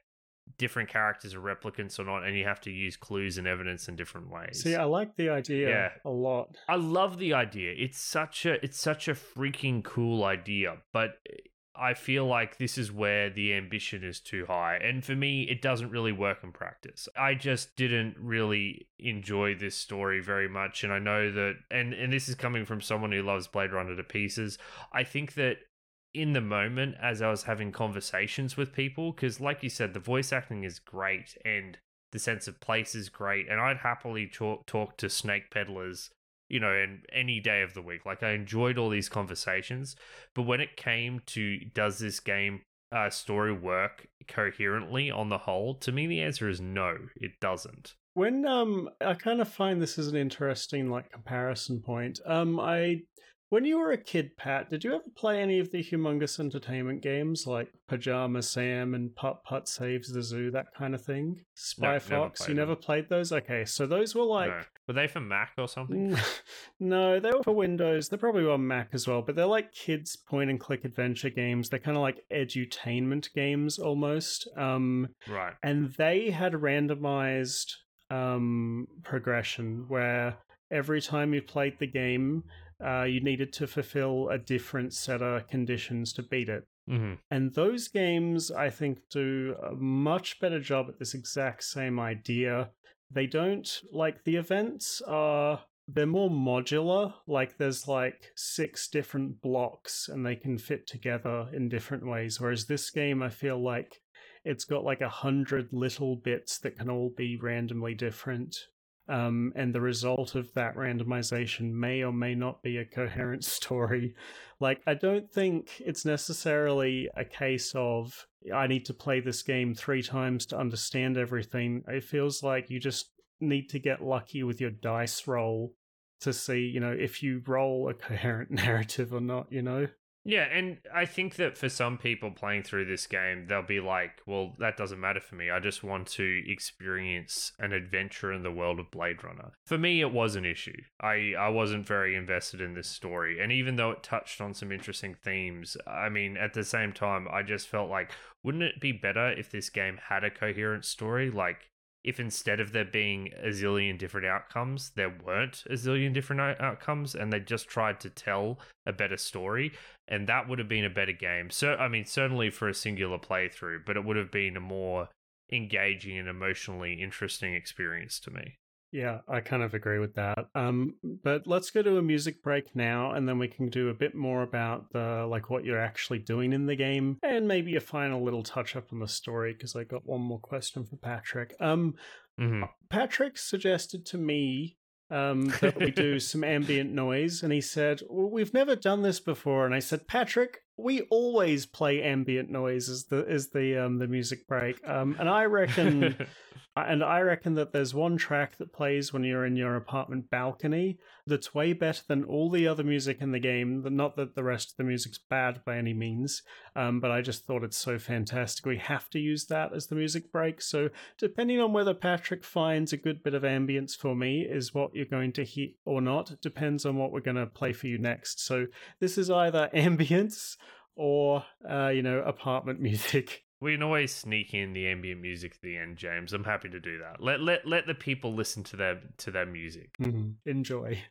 different characters are replicants or not and you have to use clues and evidence in different ways. See, I like the idea Yeah. a lot. I love the idea. It's such a it's such a freaking cool idea, but eh, I feel like this is where the ambition is too high. And for me, it doesn't really work in practice. I just didn't really enjoy this story very much and I know that and and this is coming from someone who loves Blade Runner to pieces. I think that in the moment as I was having conversations with people cuz like you said the voice acting is great and the sense of place is great and I'd happily talk talk to snake peddlers you know, and any day of the week. Like I enjoyed all these conversations, but when it came to does this game uh, story work coherently on the whole, to me the answer is no, it doesn't. When um I kind of find this is an interesting like comparison point. Um I when you were a kid, Pat, did you ever play any of the humongous entertainment games like Pajama Sam and Putt Putt Saves the Zoo, that kind of thing? Spy never Fox, played you them. never played those? Okay, so those were like no. Were they for Mac or something? [LAUGHS] No, they were for Windows. They're probably on Mac as well, but they're like kids point and click adventure games. They're kind of like edutainment games almost. Um, Right. and they had randomized um, progression where every time you played the game, uh, you needed to fulfill a different set of conditions to beat it. hmm And those games, I think, do a much better job at this exact same idea. They don't like the events are they're more modular. Like there's like six different blocks and they can fit together in different ways. Whereas this game, I feel like it's got like a hundred little bits that can all be randomly different. Um, and the result of that randomization may or may not be a coherent [LAUGHS] story. Like, I don't think it's necessarily a case of I need to play this game three times to understand everything. It feels like you just need to get lucky with your dice roll to see, you know, if you roll a coherent [LAUGHS] narrative or not, you know? Yeah, and I think that for some people playing through this game, they'll be like, well, that doesn't matter for me. I just want to experience an adventure in the world of Blade Runner. For me, it was an issue. I, I wasn't very invested in this story. And even though it touched on some interesting themes, I mean, at the same time, I just felt like, wouldn't it be better if this game had a coherent story? Like, if instead of there being a zillion different outcomes, there weren't a zillion different outcomes and they just tried to tell a better story and that would have been a better game. So I mean, certainly for a singular playthrough, but it would have been a more engaging and emotionally interesting experience to me. Yeah, I kind of agree with that. Um, but let's go to a music break now, and then we can do a bit more about the like what you're actually doing in the game, and maybe a final little touch up on the story because I got one more question for Patrick. Um, hmm Patrick suggested to me um, that we do [LAUGHS] some ambient noise, and he said, well, "We've never done this before." And I said, "Patrick, we always play ambient noise as the as the um, the music break." Um, and I reckon, [LAUGHS] and I reckon that there's one track that plays when you're in your apartment balcony that's way better than all the other music in the game. Not that the rest of the music's bad by any means, um, but I just thought it's so fantastic. We have to use that as the music break. So depending on whether Patrick finds a good bit of ambience for me is what you're going to hear or not. Depends on what we're going to play for you next. So this is either [LAUGHS] ambience or uh, you know apartment [LAUGHS] music. We can always sneak in the ambient music at the end, James. I'm happy to do that. Let let let the people listen to their to their music. Mm-hmm. Enjoy.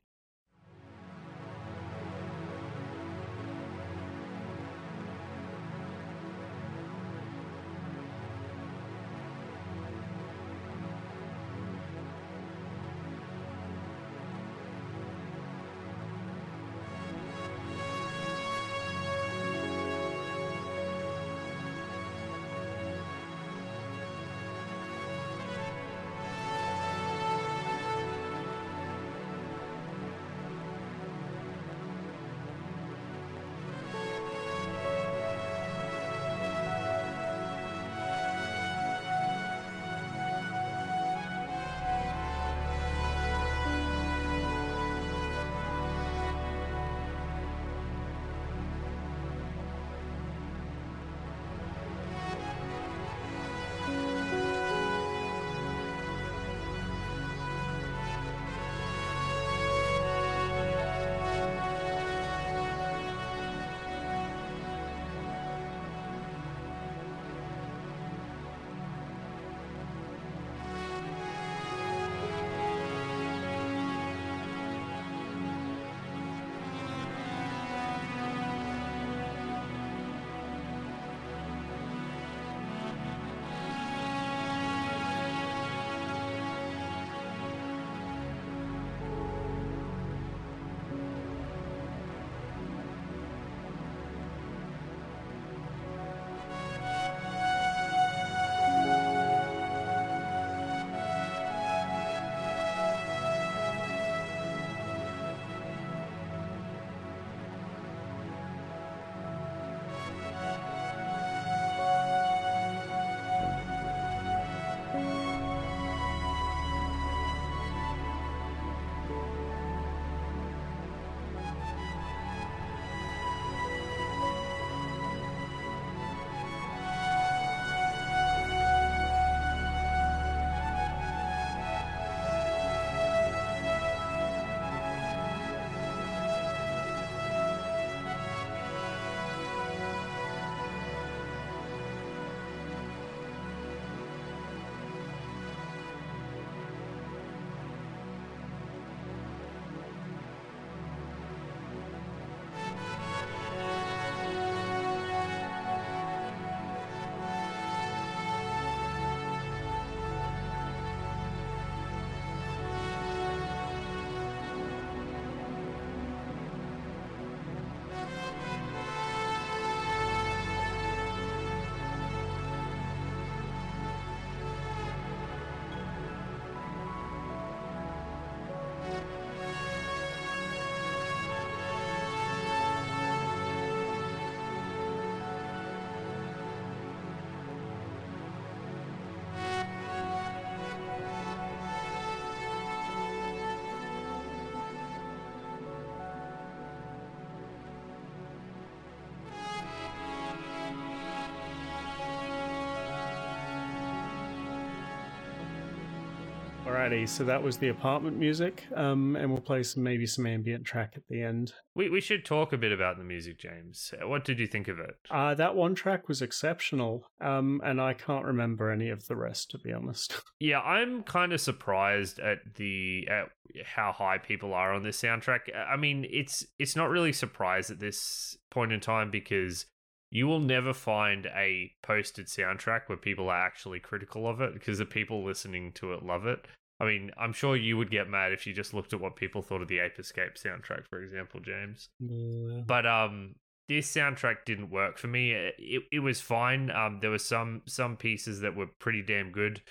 Alrighty, so that was the apartment music, um, and we'll play some maybe some ambient track at the end. We we should talk a bit about the music, James. What did you think of it? Uh, that one track was exceptional, um, and I can't remember any of the rest, to be honest. [LAUGHS] Yeah, I'm kind of surprised at the at how high people are on this soundtrack. I mean, it's it's not really surprised at this point in time because you will never find a posted soundtrack where people are actually critical of it because the people listening to it love it. I mean, I'm sure you would get mad if you just looked at what people thought of the Ape Escape soundtrack, for example, James. Yeah. But um, this soundtrack didn't work for me. It it was fine. Um, there were some some pieces that were pretty damn good,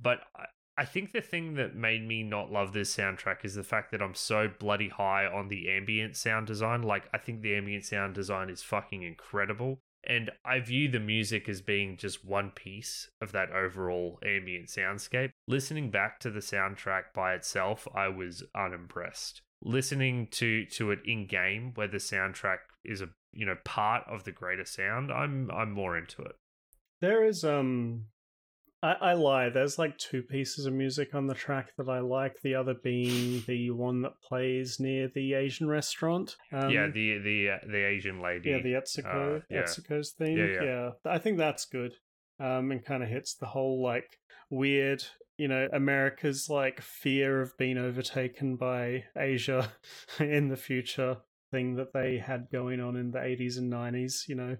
but I, I think the thing that made me not love this soundtrack is the fact that I'm so bloody high on the ambient sound design. Like, I think the ambient sound design is fucking incredible. And I view the music as being just one piece of that overall ambient soundscape. Listening back to the soundtrack by itself, I was unimpressed. Listening to to it in game, where the soundtrack is a you know part of the greater sound, I'm I'm more into it. There is um I, I lie. There's like two pieces of music on the track that I like. The other being the one that plays near the Asian restaurant. Um, yeah, the the uh, the Asian lady. yeah, the Etsuko uh, yeah. Etsuko's theme. Yeah, yeah. I think that's good. Um, and kind of hits the whole like weird, you know, America's like fear of being overtaken by Asia [LAUGHS] in the future thing that they had going on in the 80s and 90s. You know,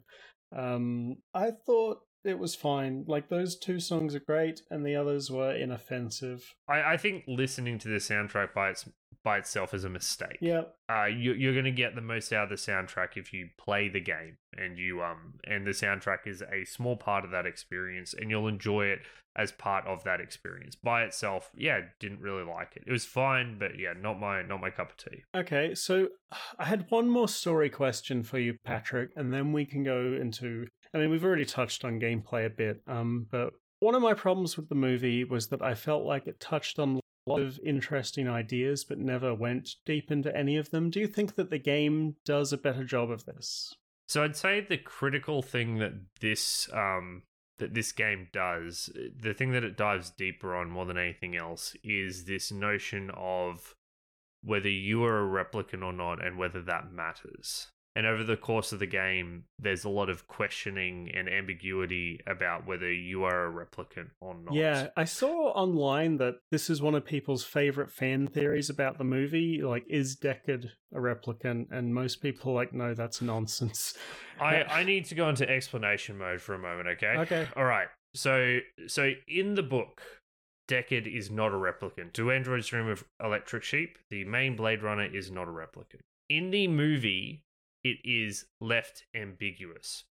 um, I thought it was fine. Like those two songs are great, and the others were inoffensive. I, I think listening to the soundtrack by its by itself is a mistake. Yeah, uh, you, you're going to get the most out of the soundtrack if you play the game and you um and the soundtrack is a small part of that experience and you'll enjoy it as part of that experience by itself yeah didn't really like it it was fine but yeah not my not my cup of tea Okay, so [SIGHS] I had one more story question for you, Patrick, and then we can go into. I mean, we've already touched on gameplay a bit, um, but one of my problems with the movie was that I felt like it touched on a lot of interesting ideas, but never went deep into any of them. Do you think that the game does a better job of this? so i'd say the critical thing that this um that this game does the thing that it dives deeper on more than anything else is this notion of whether you are a replicant or not and whether that matters and over the course of the game there's a lot of questioning and ambiguity about whether you are a replicant or not Yeah, I saw online that this is one of people's favorite fan theories about the movie. Like, is Deckard a replicant? And most people are like, no, that's nonsense. [LAUGHS] I, I [LAUGHS] need to go into explanation mode for a moment, okay? Okay. All right. So so in the book, Deckard is not a replicant. Do androids dream of electric sheep? The main Blade Runner is not a replicant. In the movie, it is left ambiguous.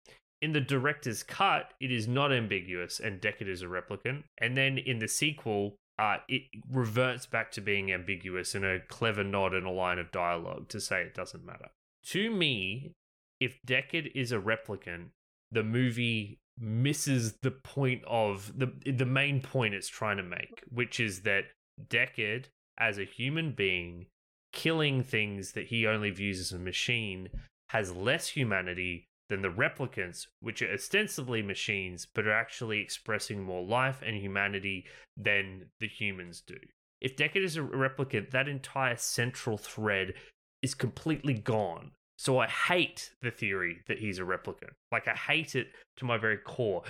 In the director's cut, it is not ambiguous and Deckard is a replicant. And then in the sequel, uh, it reverts back to being ambiguous in a clever nod and a line of dialogue to say it doesn't matter. To me, if Deckard is a replicant, the movie misses the point of the the main point it's trying to make, which is that Deckard, as a human being, killing things that he only views as a machine, has less humanity than the replicants, which are ostensibly machines, but are actually expressing more life and humanity than the humans do. If Deckard is a replicant, that entire central thread is completely gone. So I hate the theory that he's a replicant. Like I hate it to my very core.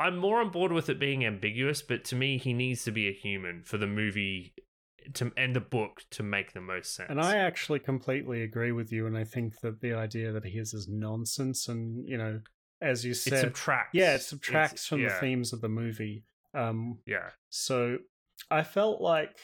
I'm more on board with it being ambiguous, but to me, he needs to be a human for the movie to and the book to make the most sense. And I actually completely agree with you. And I think that the idea that he is is nonsense. And, you know, as you it said, subtracts. yeah, it subtracts It's- from the themes of the movie. Um, Yeah, So I felt like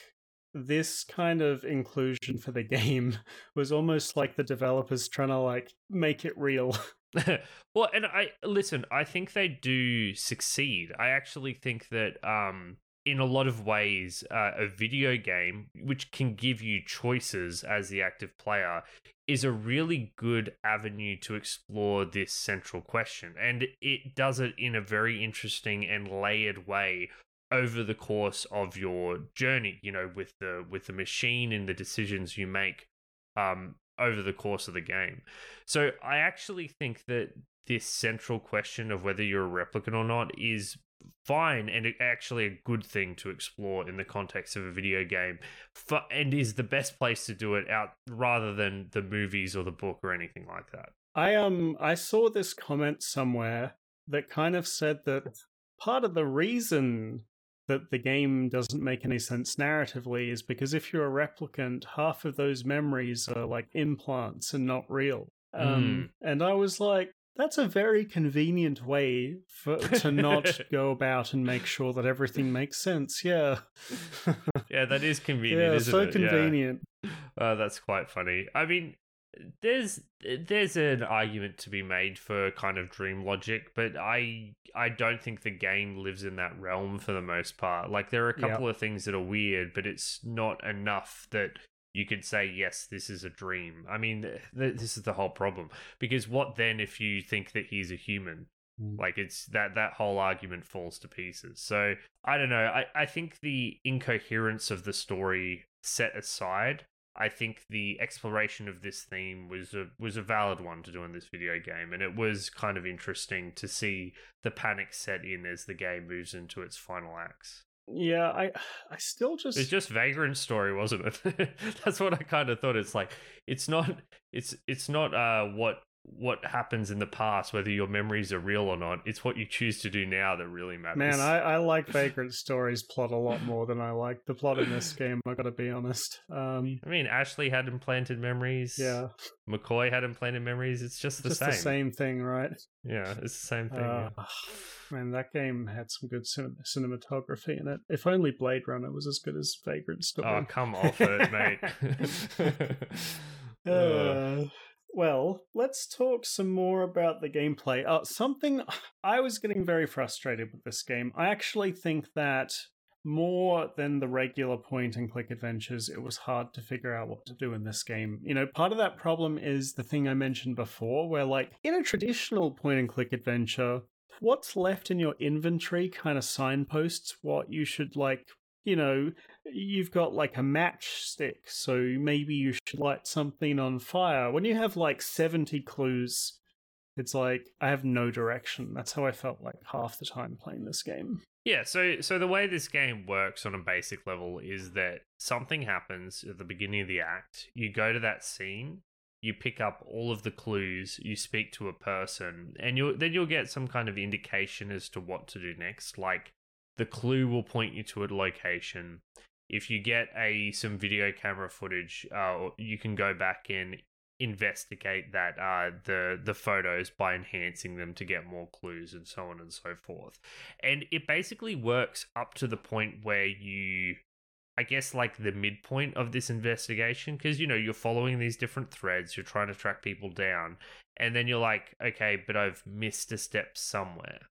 this kind of inclusion for the [LAUGHS] game was almost like the developers trying to like make it real. [LAUGHS] [LAUGHS] well, and I listen. I think they do succeed. I actually think that, um, in a lot of ways, uh, a video game which can give you choices as the active player is a really good avenue to explore this central question, and it does it in a very interesting and layered way over the course of your journey. You know, with the with the machine and the decisions you make. Um, over the course of the game. So I actually think that this central question of whether you're a replicant or not is fine and actually a good thing to explore in the context of a video game and is the best place to do it out rather than the movies or the book or anything like that i um i saw this comment somewhere that kind of said that part of the reason that the game doesn't make any sense narratively is because if you're a replicant half of those memories are like implants and not real um, mm. and i was like that's a very convenient way for to not [LAUGHS] go about and make sure that everything makes sense. Yeah. [LAUGHS] yeah, that is convenient. Yeah, so it? convenient. Yeah. Uh, that's quite funny. I mean, there's there's an argument to be made for kind of dream logic, but I I don't think the game lives in that realm for the most part. Like there are a couple yep. of things that are weird, but it's not enough that you could say yes this is a dream. I mean th- th- this is the whole problem. Because what then if you think that he's a human? Mm. like it's that that whole argument falls to pieces. So i don't know. I i think the incoherence of the story set aside I think the exploration of this theme was a was a valid one to do in this video game, and it was kind of interesting to see the panic set in as the game moves into its final acts. Yeah, I I still just It's just Vagrant story, wasn't it? [LAUGHS] That's what I kind of thought. It's like it's not it's it's not uh what what happens in the past, whether your memories are real or not. It's what you choose to do now that really matters. Man, I, I like Vagrant Story's plot a lot more than I like the plot in this game, I gotta be honest. Um, I mean, Ashley had implanted memories. Yeah. McCoy had implanted memories. It's just the just same. the same thing, right? Yeah, it's the same thing. Uh, yeah. Man, that game had some good cin- cinematography in it. If only Blade Runner was as good as Vagrant Story. Oh, come off it, mate. [LAUGHS] [LAUGHS] uh, well, let's talk some more about the gameplay. Uh, something I was getting very frustrated with this game. I actually think that more than the regular point and click adventures, it was hard to figure out what to do in this game. You know, part of that problem is the thing I mentioned before, where, like, in a traditional point and click adventure, what's left in your inventory kind of signposts what you should, like, you know, you've got like a matchstick, so maybe you should light something on fire. When you have like 70 clues, it's like I have no direction. That's how I felt like half the time playing this game. Yeah, so so the way this game works on a basic level is that something happens at the beginning of the act. You go to that scene, you pick up all of the clues, you speak to a person, and you then you'll get some kind of indication as to what to do next. Like the clue will point you to a location. If you get a some video camera footage, uh, you can go back and investigate that uh, the the photos by enhancing them to get more clues and so on and so forth. And it basically works up to the point where you I guess like the midpoint of this investigation because you know you're following these different threads, you're trying to track people down, and then you're like, okay, but I've missed a step somewhere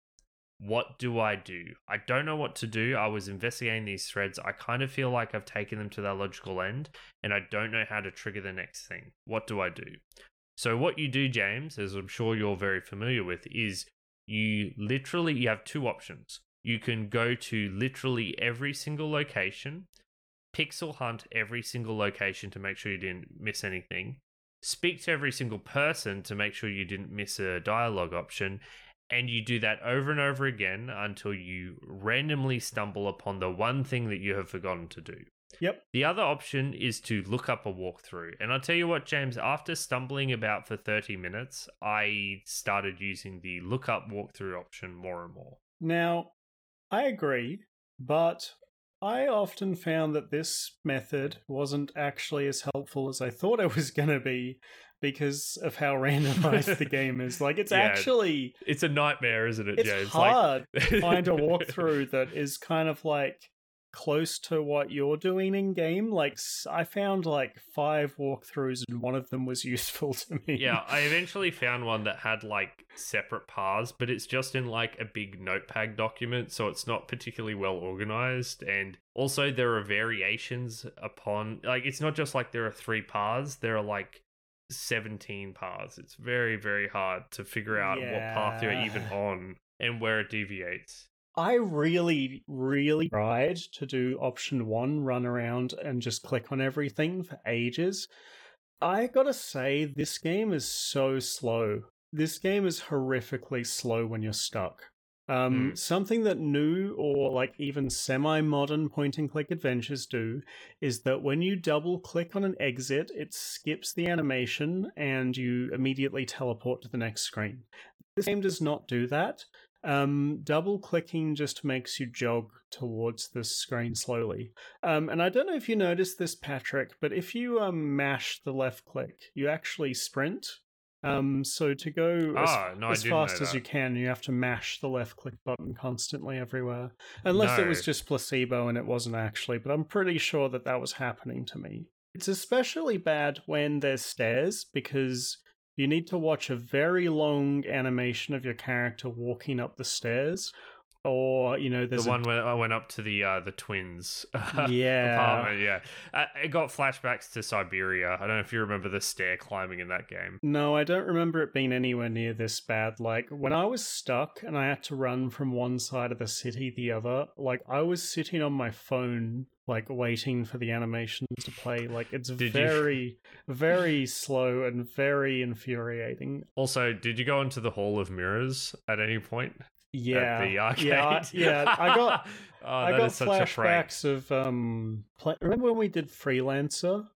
what do I do? I don't know what to do. I was investigating these threads. I kind of feel like I've taken them to their logical end, and I don't know how to trigger the next thing. What do I do? So, what you do, James, as I'm sure you're very familiar with, is you literally you have two options. You can go to literally every single location, pixel hunt every single location to make sure you didn't miss anything, speak to every single person to make sure you didn't miss a dialogue option, and you do that over and over again until you randomly stumble upon the one thing that you have forgotten to do. Yep. The other option is to look up a walkthrough. And I'll tell you what, James, after stumbling about for 30 minutes, I started using the look up walkthrough option more and more. Now, I agree, but I often found that this method wasn't actually as helpful as I thought it was going to be because of how [LAUGHS] randomized the game is. Like it's yeah, actually it's a nightmare, isn't it, it's James? hard like... to [LAUGHS] find a walkthrough that is kind of like close to what you're doing in game. Like I found like five walkthroughs and one of them was [LAUGHS] useful to me. Yeah, I eventually found one that had like separate paths, but it's just in like a big notepad document, so it's not particularly well organized and also there are variations upon like it's not just like there are three paths, there are like 17 paths. It's very, very hard to figure out yeah. what path you're even on and where it deviates. I really, really tried to do option one, run around and just click on everything for ages. I gotta say, this game is so slow. This game is horrifically slow when you're stuck. Um, Mm. Something that new or like even semi modern point and click adventures do is that when you double click on an exit, it skips the animation and you immediately teleport to the next screen. This game does not do that. Um, double clicking just makes you jog towards the screen slowly. Um, and I don't know if you noticed this, Patrick, but if you um, mash the left click, you actually sprint. Um, so to go as, Ah, no, as fast as you can, you have to mash the left click button constantly everywhere. Unless it was just placebo and it wasn't actually, but I'm pretty sure that that was happening to me. It's especially bad when there's stairs because you need to watch a very long animation of your character walking up the stairs, or you know, there's the a- one where I went up to the uh, the twins [LAUGHS] Yeah. apartment. Yeah, uh, it got flashbacks to Syberia. I don't know if you remember the stair climbing in that game. No, I don't remember it being anywhere near this bad. Like when I was stuck and I had to run from one side of the city the other, like I was sitting on my phone like waiting for the animations to play. Like it's Did you- very very slow and very infuriating. Also, did you go into the Hall of Mirrors at any point? Yeah. the arcade. Yeah, I- yeah, I [LAUGHS] got oh, I got such a prank. flashbacks of um pla- remember when we did Freelancer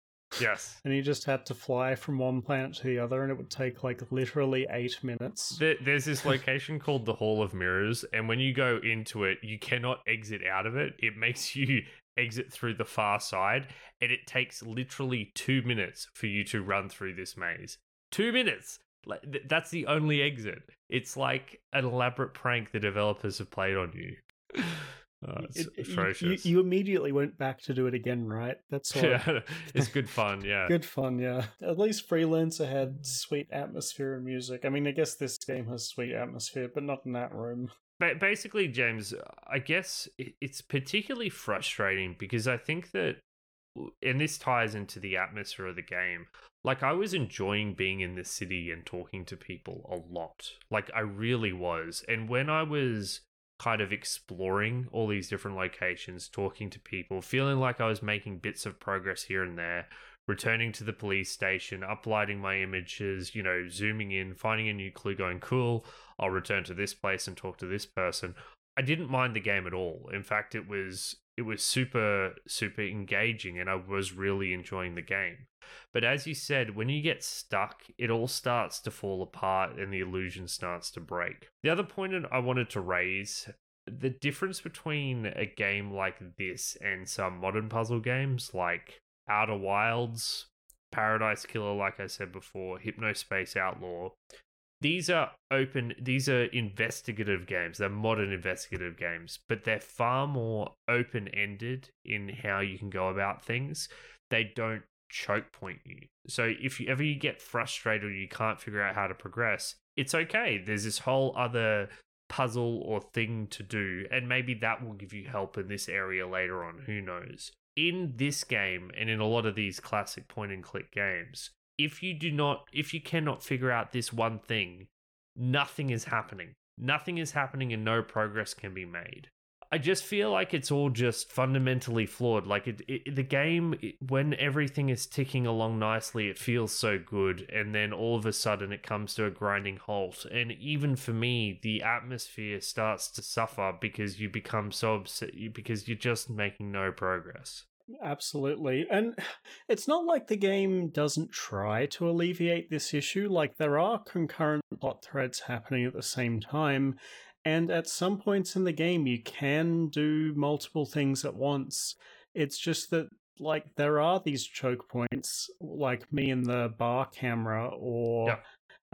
Yes. and you just had to fly from one planet to the other and it would take like literally 8 minutes. There, there's this [LAUGHS] location called the Hall of Mirrors, and when you go into it, you cannot exit out of it. It makes [LAUGHS] you exit through the far side, and it takes literally two minutes for you to run through this maze. Two minutes! Like th- that's the only exit. It's like an elaborate prank the developers have played on you. [SIGHS] Oh, it's It- atrocious. You, you immediately went back to do it again, right? That's [LAUGHS] all. yeah, it's good fun. [LAUGHS] Yeah. Good fun, yeah. At least Freelancer had sweet atmosphere and music. I mean, I guess this game has sweet atmosphere, but not in that room. Ba- basically, James, I guess it's particularly frustrating because I think that, and this ties into the atmosphere of the game. Like, I was enjoying being in the city and talking to people a lot. Like, I really was. And when I was kind of exploring all these different locations, talking to people, feeling like I was making bits of progress here and there, returning to the police station, uploading my images, you know, zooming in, finding a new clue, going, cool, I'll return to this place and talk to this person. I didn't mind the game at all. In fact, it was it was super super engaging and I was really enjoying the game. But as you said, when you get stuck, it all starts to fall apart and the illusion starts to break. The other point I wanted to raise the difference between a game like this and some modern puzzle games like Outer Wilds, Paradise Killer, like I said before, Hypnospace Outlaw, these are open these are investigative games. They're modern investigative games but they're far more open-ended in how you can go about things. They don't choke point you. So if you ever you get frustrated or you can't figure out how to progress it's okay. There's this whole other puzzle or thing to do and maybe that will give you help in this area later on. Who knows? In this game and in a lot of these classic point and click games if you do not if you cannot figure out this one thing nothing is happening. Nothing is happening and no progress can be made. I just feel like it's all just fundamentally flawed. Like it, it the game it, when everything is ticking along nicely it feels so good and then all of a sudden it comes to a grinding halt. And even for me the atmosphere starts to suffer because you become so because you're just making no progress Absolutely. And [SIGHS] it's not like the game doesn't try to alleviate this issue. Like, there are concurrent plot threads happening at the same time. And at some points in the game, you can do multiple things at once. It's just that, like, there are these choke points, like me in the bar camera or. Yeah.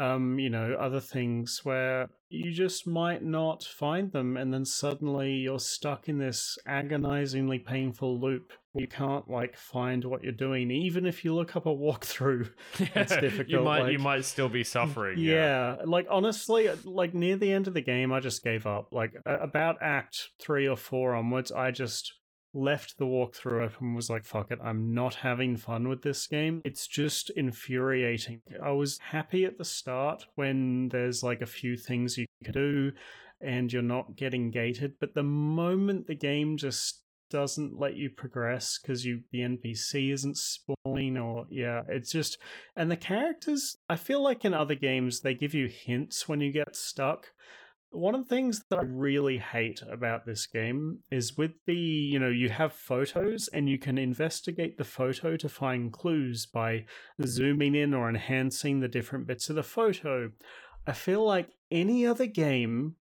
Um, you know, other things where you just might not find them, and then suddenly you're stuck in this agonizingly painful loop you can't like find what you're doing even if you look up a walkthrough [LAUGHS] It's difficult. you might you might still be suffering yeah. yeah like honestly like near the end of the game i just gave up like about act three or four onwards i just left the walkthrough open and was like fuck it i'm not having fun with this game it's just infuriating i was happy at the start when there's like a few things you can do and you're not getting gated but the moment the game just doesn't let you progress because you the npc isn't spawning or yeah it's just and the characters i feel like in other games they give you hints when you get stuck One of the things that I really hate about this game is with the, you know, you have photos and you can investigate the photo to find clues by zooming in or enhancing the different bits of the photo. I feel like any other game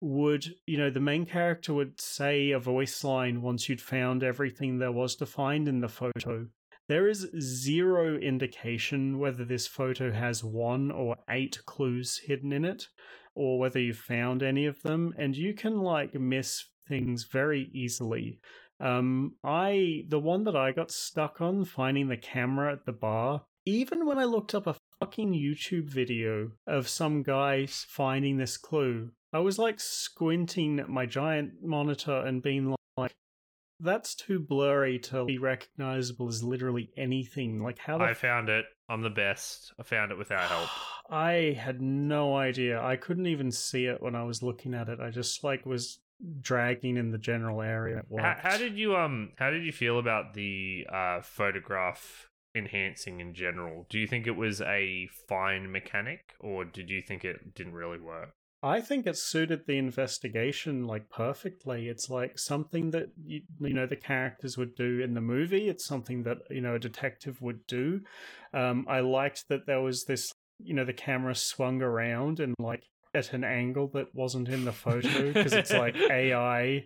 would, you know, the main character would say a voice line once you'd found everything there was to find in the photo. There is zero indication whether this photo has one or eight clues hidden in it or whether you found any of them, and you can like miss things very easily. Um, I the one that I got stuck on finding the camera at the bar. Even when I looked up a fucking YouTube video of some guy finding this clue, I was like squinting at my giant monitor and being like, "That's too blurry to be recognizable as literally anything." Like how the I found it. I'm the best. I found it without help. [SIGHS] I had no idea. I couldn't even see it when I was looking at it. I just like was dragging in the general area. How, how, did you um how did you feel about the uh photograph enhancing in general? Do you think it was a fine mechanic or did you think it didn't really work? I think it suited the investigation like perfectly. It's like something that you, you know the characters would do in the movie. It's something that you know a detective would do. Um, I liked that there was this you know the camera swung around and like at an angle that wasn't in the photo because it's like [LAUGHS] AI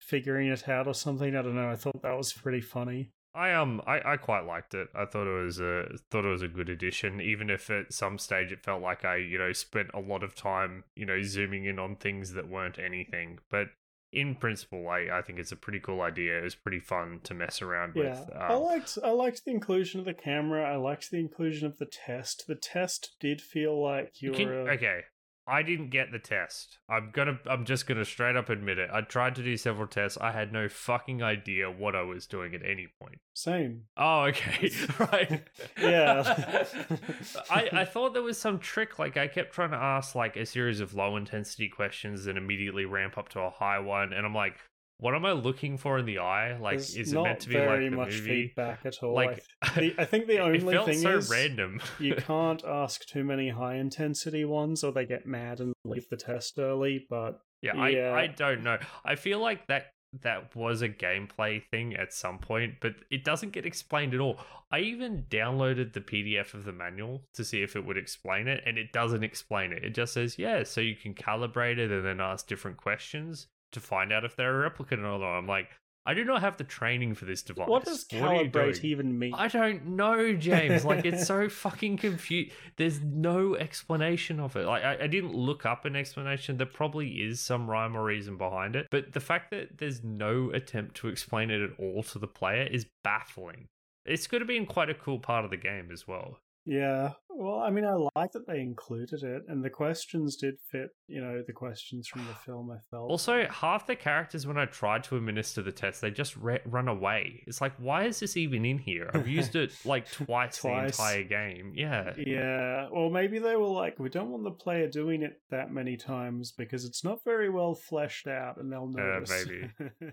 figuring it out or something. I don't know. I thought that was pretty funny. I um I, I quite liked it. I thought it was a thought it was a good addition, even if at some stage it felt like I you know spent a lot of time you know zooming in on things that weren't anything. But in principle, I, I think it's a pretty cool idea. It was pretty fun to mess around yeah, with. Um, I liked I liked the inclusion of the camera. I liked the inclusion of the test. The test did feel like you can, were okay. I didn't get the test. I'm gonna I'm just gonna straight up admit it. I tried to do several tests. I had no fucking idea what I was doing at any point. Same. Oh, okay. [LAUGHS] right. yeah. [LAUGHS] I, I thought there was some trick. Like I kept trying to ask like a series of low intensity questions and immediately ramp up to a high one. And I'm like, what am I looking for in the eye? Like, There's is it meant to be very like the much movie? feedback at all. Like, I, th- the, I think the [LAUGHS] only it felt thing so is random. you [LAUGHS] can't ask too many high intensity ones, or they get mad and leave the test early. But Yeah, Yeah. I, I don't know. I feel like that that was a gameplay thing at some point, but it doesn't get explained at all. I even downloaded the PDF of the manual to see if it would explain it, and it doesn't explain it. It just says, yeah, so you can calibrate it and then ask different questions to find out if they're a replicant or not. I'm like, I do not have the training for this device. what does calibrate doing? even mean? I don't know, James. Like it's so [LAUGHS] fucking confused. There's no explanation of it. Like I, I didn't look up an explanation. There probably is some rhyme or reason behind it, but the fact that there's no attempt to explain it at all to the player is baffling. It's going to be in quite a cool part of the game as well. Yeah. Well, I mean, I like that they included it, and the questions did fit, you know, the questions from the [SIGHS] film, I felt. Also, half the characters, when I tried to administer the test, they just re- run away. It's like, why is this even in here? I've used it [LAUGHS] like twice, Twice. the entire game. Yeah. Yeah, well, maybe they were like, we don't want the player doing it that many times because it's not very well fleshed out, and they'll Uh, notice. maybe. [LAUGHS]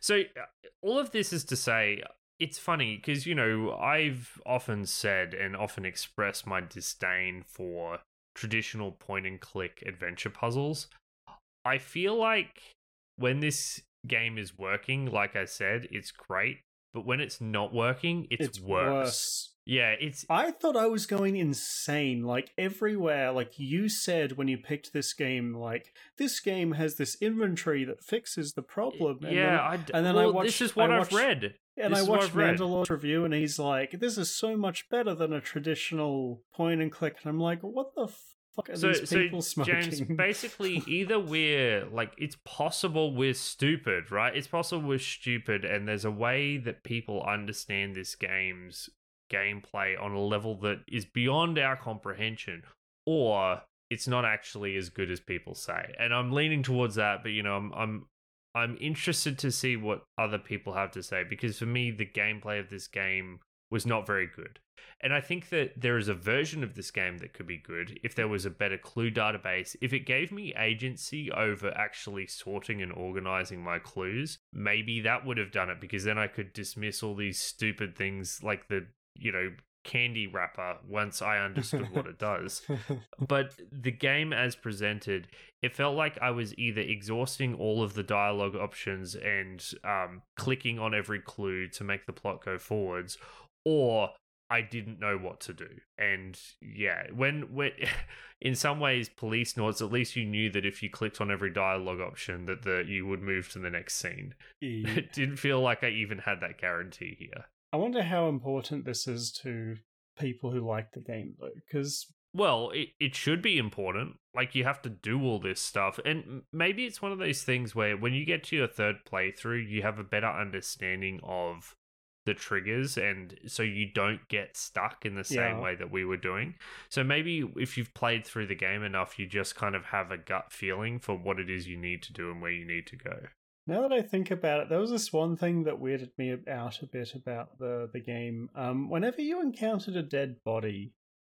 So, uh, all of this is to say, it's funny because, you know, I've often said and often expressed my disdain for traditional point and click adventure puzzles. I feel like when this game is working, like I said, it's great. But when it's not working, it's, it's worse. worse. Yeah, it's I thought I was going insane. Like everywhere, like you said when you picked this game, like this game has this inventory that fixes the problem. And yeah. then, I d- and then I watched- this is what I I've watched- read. And this I watched. Mandalore's review, and he's like, "This is so much better than a traditional point and click." And I'm like, "What the fuck are so, these people so smoking?" James, basically, [LAUGHS] either we're like, it's possible we're stupid, right? It's possible we're stupid, and there's a way that people understand this game's gameplay on a level that is beyond our comprehension, or it's not actually as good as people say. And I'm leaning towards that, but you know, I'm I'm I'm interested to see what other people have to say because for me, the gameplay of this game was not very good. And I think that there is a version of this game that could be good if there was a better clue database. If it gave me agency over actually sorting and organizing my clues, maybe that would have done it because then I could dismiss all these stupid things like the, you know, candy wrapper once I understood what it [LAUGHS] does. But the game as presented, it felt like I was either exhausting all of the dialogue options and um, clicking on every clue to make the plot go forwards, or I didn't know what to do. And yeah, when when [LAUGHS] in some ways Policenauts, at least you knew that if you clicked on every dialogue option that the you would move to the next scene. Yeah. [LAUGHS] It didn't feel like I even had that guarantee here. I wonder how important this is to people who like the game though, because Well, it, it should be important. Like, you have to do all this stuff. And maybe it's one of those things where when you get to your third playthrough, you have a better understanding of the triggers. And so you don't get stuck in the same Yeah. way that we were doing. So maybe if you've played through the game enough, you just kind of have a gut feeling for what it is you need to do and where you need to go. Now that I think about it, there was this one thing that weirded me out a bit about the the game. Um, whenever you encountered a dead body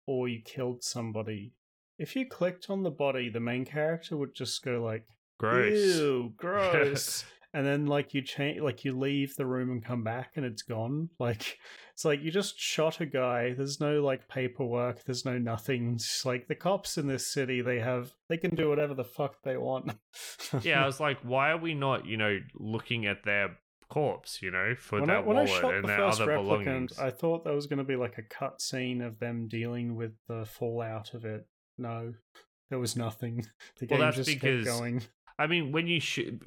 or you killed somebody, if you clicked on the body, the main character would just go like, Gross. "Ew, [LAUGHS] gross," and then like you change, like you leave the room and come back and it's gone. [LAUGHS] Like it's like you just shot a guy. There's no like paperwork. There's no nothing. It's like the cops in this city, they have they can do whatever the fuck they want. [LAUGHS] yeah, I was like, why are we not, you know, looking at their corpse, you know, for when their I, when I wallet shot and the their other belongings? I thought there was going to be like a cut scene of them dealing with the fallout of it. No, there was nothing. [LAUGHS] The Well, game just because- kept going. I mean, when you shoot,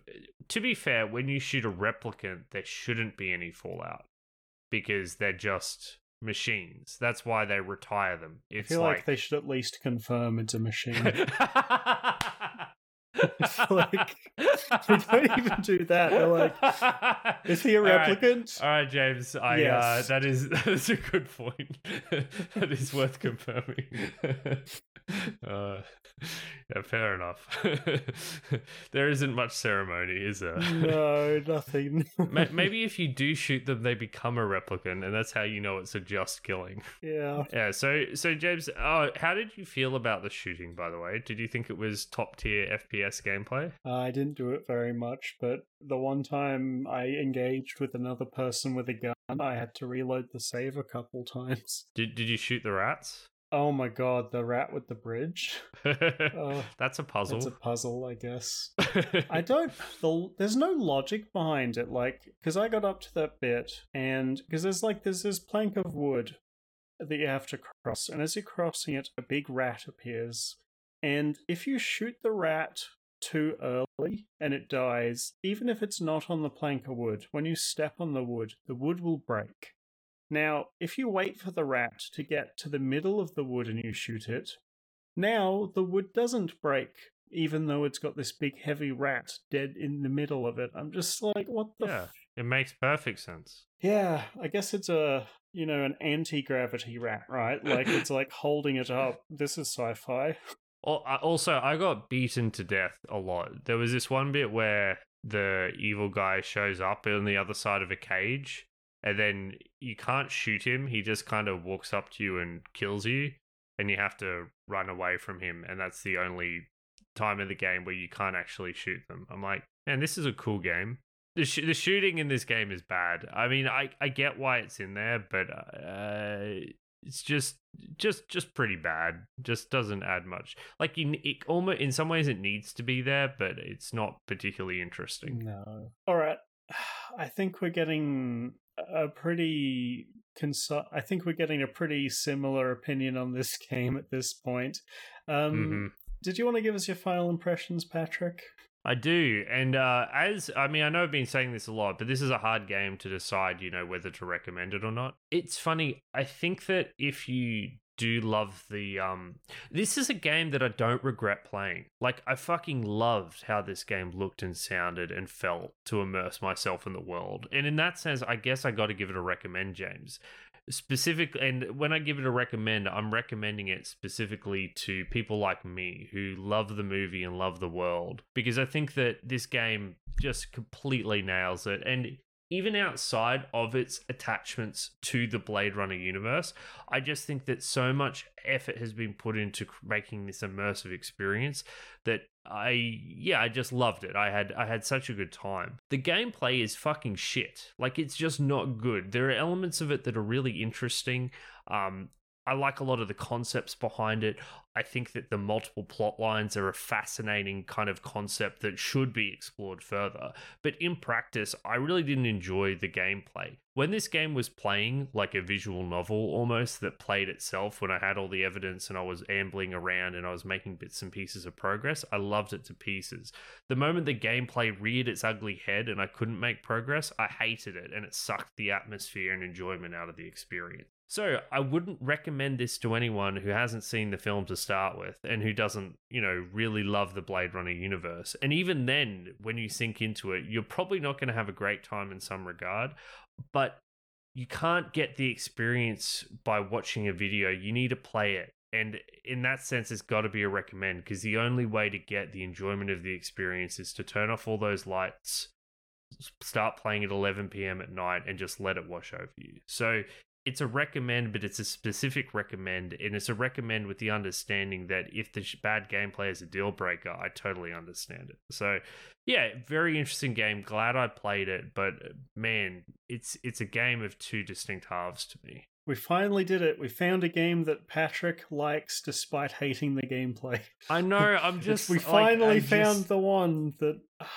to be fair, when you shoot a replicant, there shouldn't be any fallout because they're just machines. That's why they retire them. I feel like, like, they should at least confirm it's a machine. [LAUGHS] like, they don't even do that. They're like, is he a replicant? All right, James. I uh, that is [LAUGHS] that is a good point. that is worth confirming. [LAUGHS] uh, yeah, fair enough. [LAUGHS] there isn't much ceremony, is there? no, nothing. Maybe if you do shoot them, they become a replicant, and that's how you know it's a just killing. yeah. Yeah. So, so James, uh, how did you feel about the shooting? By the way, did you think it was top tier FPS gameplay? I didn't do it very much, but the one time I engaged with another person with a gun, I had to reload the save a couple times. [LAUGHS] Did Did you shoot the rats? Oh my god, the rat with the bridge. Oh, [LAUGHS] that's a puzzle. It's a puzzle, I guess. [LAUGHS] I don't. The, there's no logic behind it, like because I got up to that bit, and because there's like there's this plank of wood that you have to cross, and as you're crossing it, a big rat appears, and if you shoot the rat too early and it dies, even if it's not on the plank of wood, when you step on the wood, the wood will break. Now, if you wait for the rat to get to the middle of the wood and you shoot it, now the wood doesn't break, even though it's got this big heavy rat dead in the middle of it. I'm just like, what the? yeah, F-? it makes perfect sense. Yeah, I guess it's a you know an anti gravity rat, right? Like it's like holding it up. This is sci-fi. [LAUGHS] Also, I got beaten to death a lot. There was this one bit where the evil guy shows up on the other side of a cage, and then you can't shoot him. He just kind of walks up to you and kills you, and you have to run away from him. And that's the only time in the game where you can't actually shoot them. I'm like, man, this is a cool game. The, sh- the shooting in this game is bad. I mean, I, I get why it's in there, but uh, it's just just just pretty bad. Just doesn't add much. Like in it almost in some ways it needs to be there, but it's not particularly interesting. No. All right. [SIGHS] I think we're getting a pretty consi- I think we're getting a pretty similar opinion on this [LAUGHS] game at this point. Um, Mhm. Did you want to give us your final impressions, Patrick? I do, and uh, as I mean, I know I've been saying this a lot, but this is a hard game to decide, you know, whether to recommend it or not. It's funny. I think that if you do love the um this is a game that I don't regret playing. Like I fucking loved how this game looked and sounded and felt to immerse myself in the world. And in that sense, I guess I got to give it a recommend, James. Specific and when I give it a recommend, I'm recommending it specifically to people like me who love the movie and love the world because I think that this game just completely nails it. And even outside of its attachments to the Blade Runner universe, I just think that so much effort has been put into making this immersive experience that I yeah, I just loved it. I had I had such a good time. The gameplay is fucking shit. Like it's just not good. There are elements of it that are really interesting. Um I like a lot of the concepts behind it. I think that the multiple plot lines are a fascinating kind of concept that should be explored further. But in practice, I really didn't enjoy the gameplay. When this game was playing like a visual novel almost that played itself, when I had all the evidence and I was ambling around and I was making bits and pieces of progress, I loved it to pieces. The moment the gameplay reared its ugly head and I couldn't make progress, I hated it and it sucked the atmosphere and enjoyment out of the experience. So I wouldn't recommend this to anyone who hasn't seen the film to start with and who doesn't, you know, really love the Blade Runner universe. And even then, when you sink into it, you're probably not going to have a great time in some regard. But you can't get the experience by watching a video. You need to play it. And in that sense, it's got to be a recommend because the only way to get the enjoyment of the experience is to turn off all those lights, start playing at 11 p.m. at night, and just let it wash over you. So it's a recommend, but it's a specific recommend, and it's a recommend with the understanding that if the bad gameplay is a deal breaker, I totally understand it. So, yeah, very interesting game. Glad I played it, but uh, man, it's it's a game of two distinct halves to me. We finally did it. We found a game that Patrick likes despite hating the gameplay. I know. I'm [LAUGHS] just. we finally like, found just... the one that. Ah,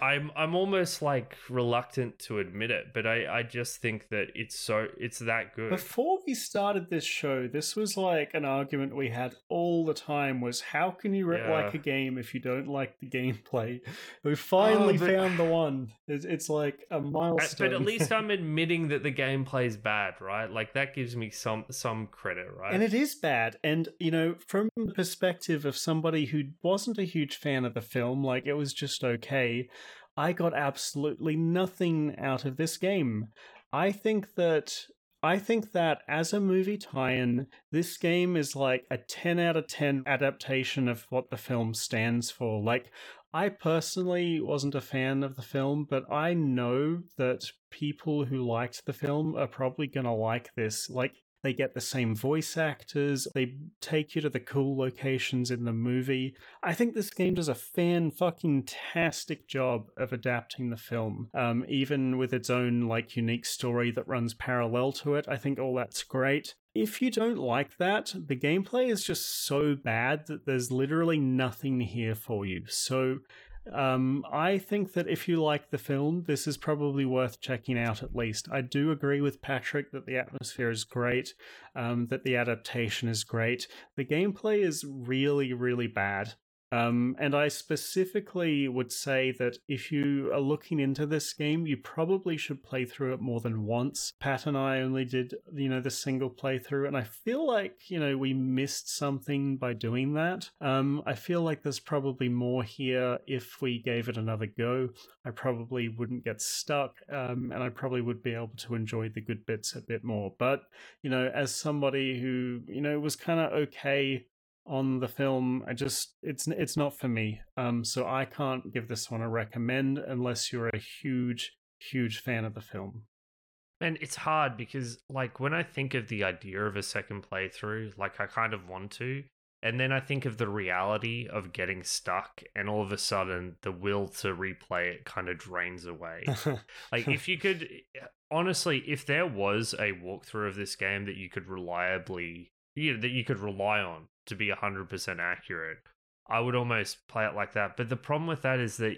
I'm I'm almost like reluctant to admit it, but I I just think that it's so it's that good. Before we started this show, this was like an argument we had all the time was how can you yeah. like a game if you don't like the gameplay? [LAUGHS] We oh, finally oh, but, found the one. It's, it's like a milestone. But at least [LAUGHS] I'm admitting that the gameplay is bad, right? Like that gives me some some credit, right? And it is bad. And you know, from the perspective of somebody who wasn't a huge fan of the film, like it was just okay I got absolutely nothing out of this game. I think that I think that as a movie tie-in, this game is like a 10 out of 10 adaptation of what the film stands for. Like I personally wasn't a fan of the film, but I know that people who liked the film are probably going to like this. Like they get the same voice actors. They take you to the cool locations in the movie. I think this game does a fan fucking tastic job of adapting the film, um, even with its own like unique story that runs parallel to it. I think all that's great. If you don't like that, the gameplay is just so bad that there's literally nothing here for you. So um, I think that if you like the film, this is probably worth checking out at least. I do agree with Patrick that the atmosphere is great, um, that the adaptation is great. The gameplay is really, really bad. Um, and I specifically would say that if you are looking into this game, you probably should play through it more than once. Pat and I only did, you know, the single playthrough, and I feel like, you know, we missed something by doing that. Um, I feel like there's probably more here if we gave it another go. I probably wouldn't get stuck, um, and I probably would be able to enjoy the good bits a bit more. But, you know, as somebody who, you know, was kind of okay on the film. I just it's it's not for me. Um, so I can't give this one a recommend unless you're a huge huge fan of the film. And it's hard because like when I think of the idea of a second playthrough, like I kind of want to, and then I think of the reality of getting stuck, and all of a sudden the will to replay it kind of drains away. [LAUGHS] like if you could honestly, if there was a walkthrough of this game that you could reliably you know, that you could rely on to be 100% accurate. I would almost play it like that. But the problem with that is that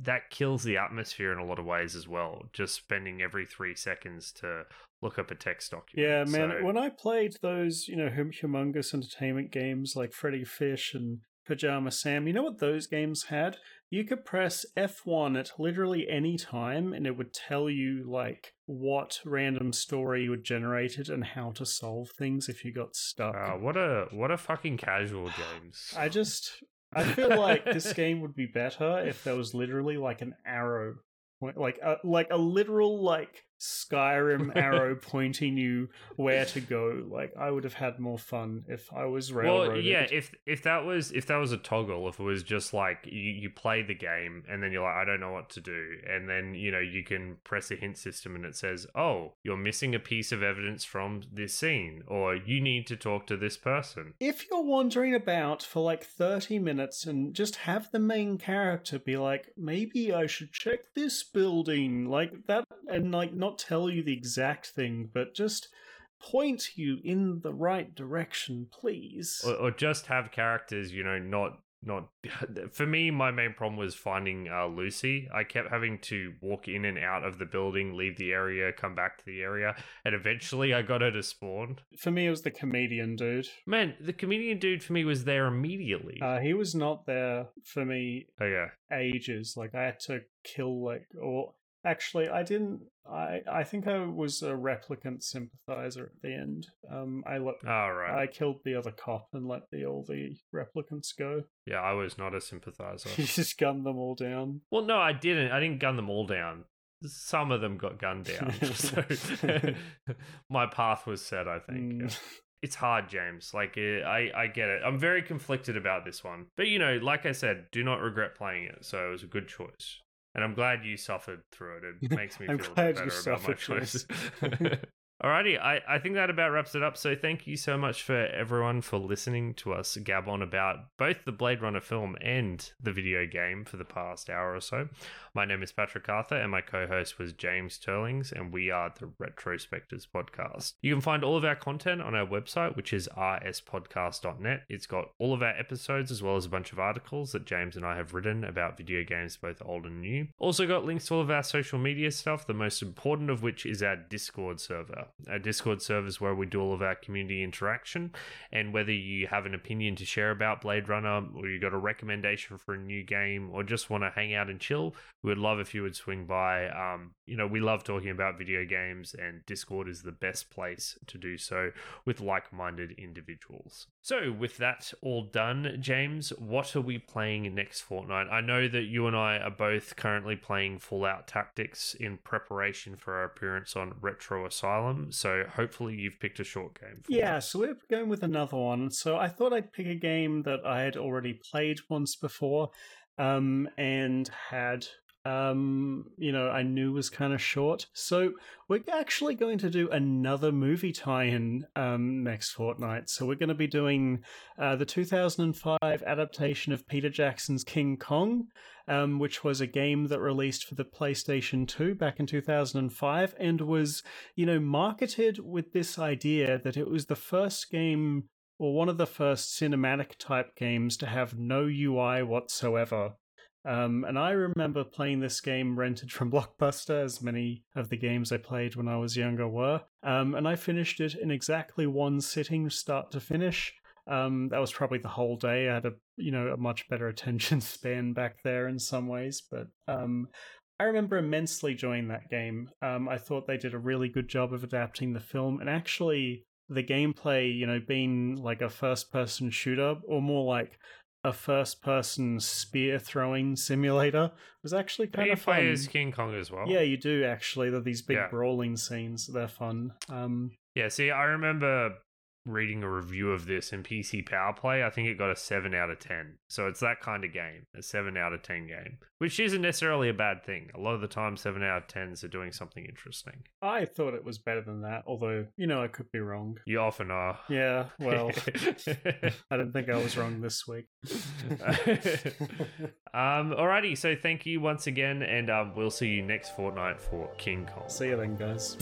that kills the atmosphere in a lot of ways as well. Just spending every three seconds to look up a text document. Yeah, man. So... When I played those, you know, humongous entertainment games like Freddy Fish and Pajama Sam, you know what those games had? You could press F1 at literally any time and it would tell you like what random story you had generated and how to solve things if you got stuck. Uh, what a what a fucking casual games. [SIGHS] I just I feel like this game would be better if there was literally like an arrow like a like a literal like Skyrim [LAUGHS] arrow pointing you where to go. Like I would have had more fun if I was railroaded. Well, yeah, if if that was if that was a toggle, if it was just like you, you play the game and then you're like, I don't know what to do, and then you know you can press a hint system and it says, oh, you're missing a piece of evidence from this scene, or you need to talk to this person. if you're wandering about for like 30 minutes and just have the main character be like maybe i should check this building like that and like not tell you the exact thing but just point you in the right direction please. Or, or just have characters you know not not [LAUGHS] for me my main problem was finding uh, lucy. I kept having to walk in and out of the building leave the area come back to the area and eventually i got her to spawn. For me it was the comedian dude. Man the comedian dude for me was there immediately. Uh, he was not there for me oh yeah. ages. Like i had to kill like or actually i didn't i i think i was a replicant sympathizer at the end um i let all right I killed the other cop and let the all the replicants go. yeah i was not a sympathizer [LAUGHS] You just gunned them all down. well no i didn't i didn't gun them all down some of them got gunned down [LAUGHS] so [LAUGHS] my path was set i think yeah. Mm. it's hard, James. Like eh, I, I get it. I'm very conflicted about this one, but you know, like I said, do not regret playing it. So it was a good choice, and I'm glad you suffered through it. It [LAUGHS] makes me feel a bit better about my choice. [LAUGHS] [LAUGHS] Alrighty, I, I think that about wraps it up. So thank you so much for everyone for listening to us gab on about both the Blade Runner film and the video game for the past hour or so. My name is Patrick Arthur, and my co-host was James Turlings, and we are the Retrospectors podcast. You can find all of our content on our website, which is rspodcast.net. It's got all of our episodes as well as a bunch of articles that James and I have written about video games, both old and new. Also got links to all of our social media stuff, the most important of which is our Discord server. Our Discord server is where we do all of our community interaction, and whether you have an opinion to share about Blade Runner, or you got a recommendation for a new game, or just want to hang out and chill, we would love if you would swing by. Um, you know, we love talking about video games, and Discord is the best place to do so with like minded individuals. So, with that all done, James, what are we playing next fortnight? I know that you and I are both currently playing Fallout Tactics in preparation for our appearance on Retro Asylum, so hopefully you've picked a short game. For Yeah, us. so we're going with another one. So I thought I'd pick a game that I had already played once before, um, and had um you know i knew was kind of short so we're actually going to do another movie tie-in um next fortnight so we're going to be doing uh, the 2005 adaptation of peter jackson's king kong um, which was a game that released for the PlayStation 2 back in 2005 and was, you know, marketed with this idea that it was the first game or one of the first cinematic type games to have no UI whatsoever. Um, and I remember playing this game rented from [LAUGHS] Blockbuster, as many of the games I played when I was younger were. Um, and I finished it in exactly one sitting, start to finish. Um, that was probably the whole day. I had a you know a much better attention [LAUGHS] span back there in some ways, but um, I remember immensely enjoying that game. Um, I thought they did a really good job of adapting the film, and actually the gameplay, you know, being like a first-person shooter or more like a first-person spear throwing simulator was actually kind you of play fun. as King Kong as well. Yeah, you do actually. They're these big Yeah. brawling scenes. They're fun. Um, Yeah, see, I remember reading a review of this in PC Power Play. I think it got a 7 out of 10. So it's that kind of game, a 7 out of 10 game, which isn't necessarily a bad thing. A lot of the time, 7 out of 10s are doing something interesting. I thought it was better than that, although you know I could be wrong. You often are. Yeah, well, [LAUGHS] I don't think I was wrong this week. [LAUGHS] um, alrighty, so thank you once again, and um, we'll see you next fortnight for King Kong. See you then, guys.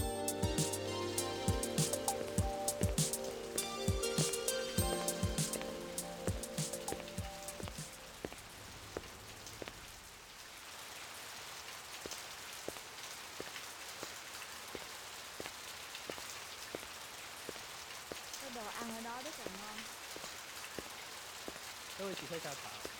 各位，请喝下茶。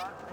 와.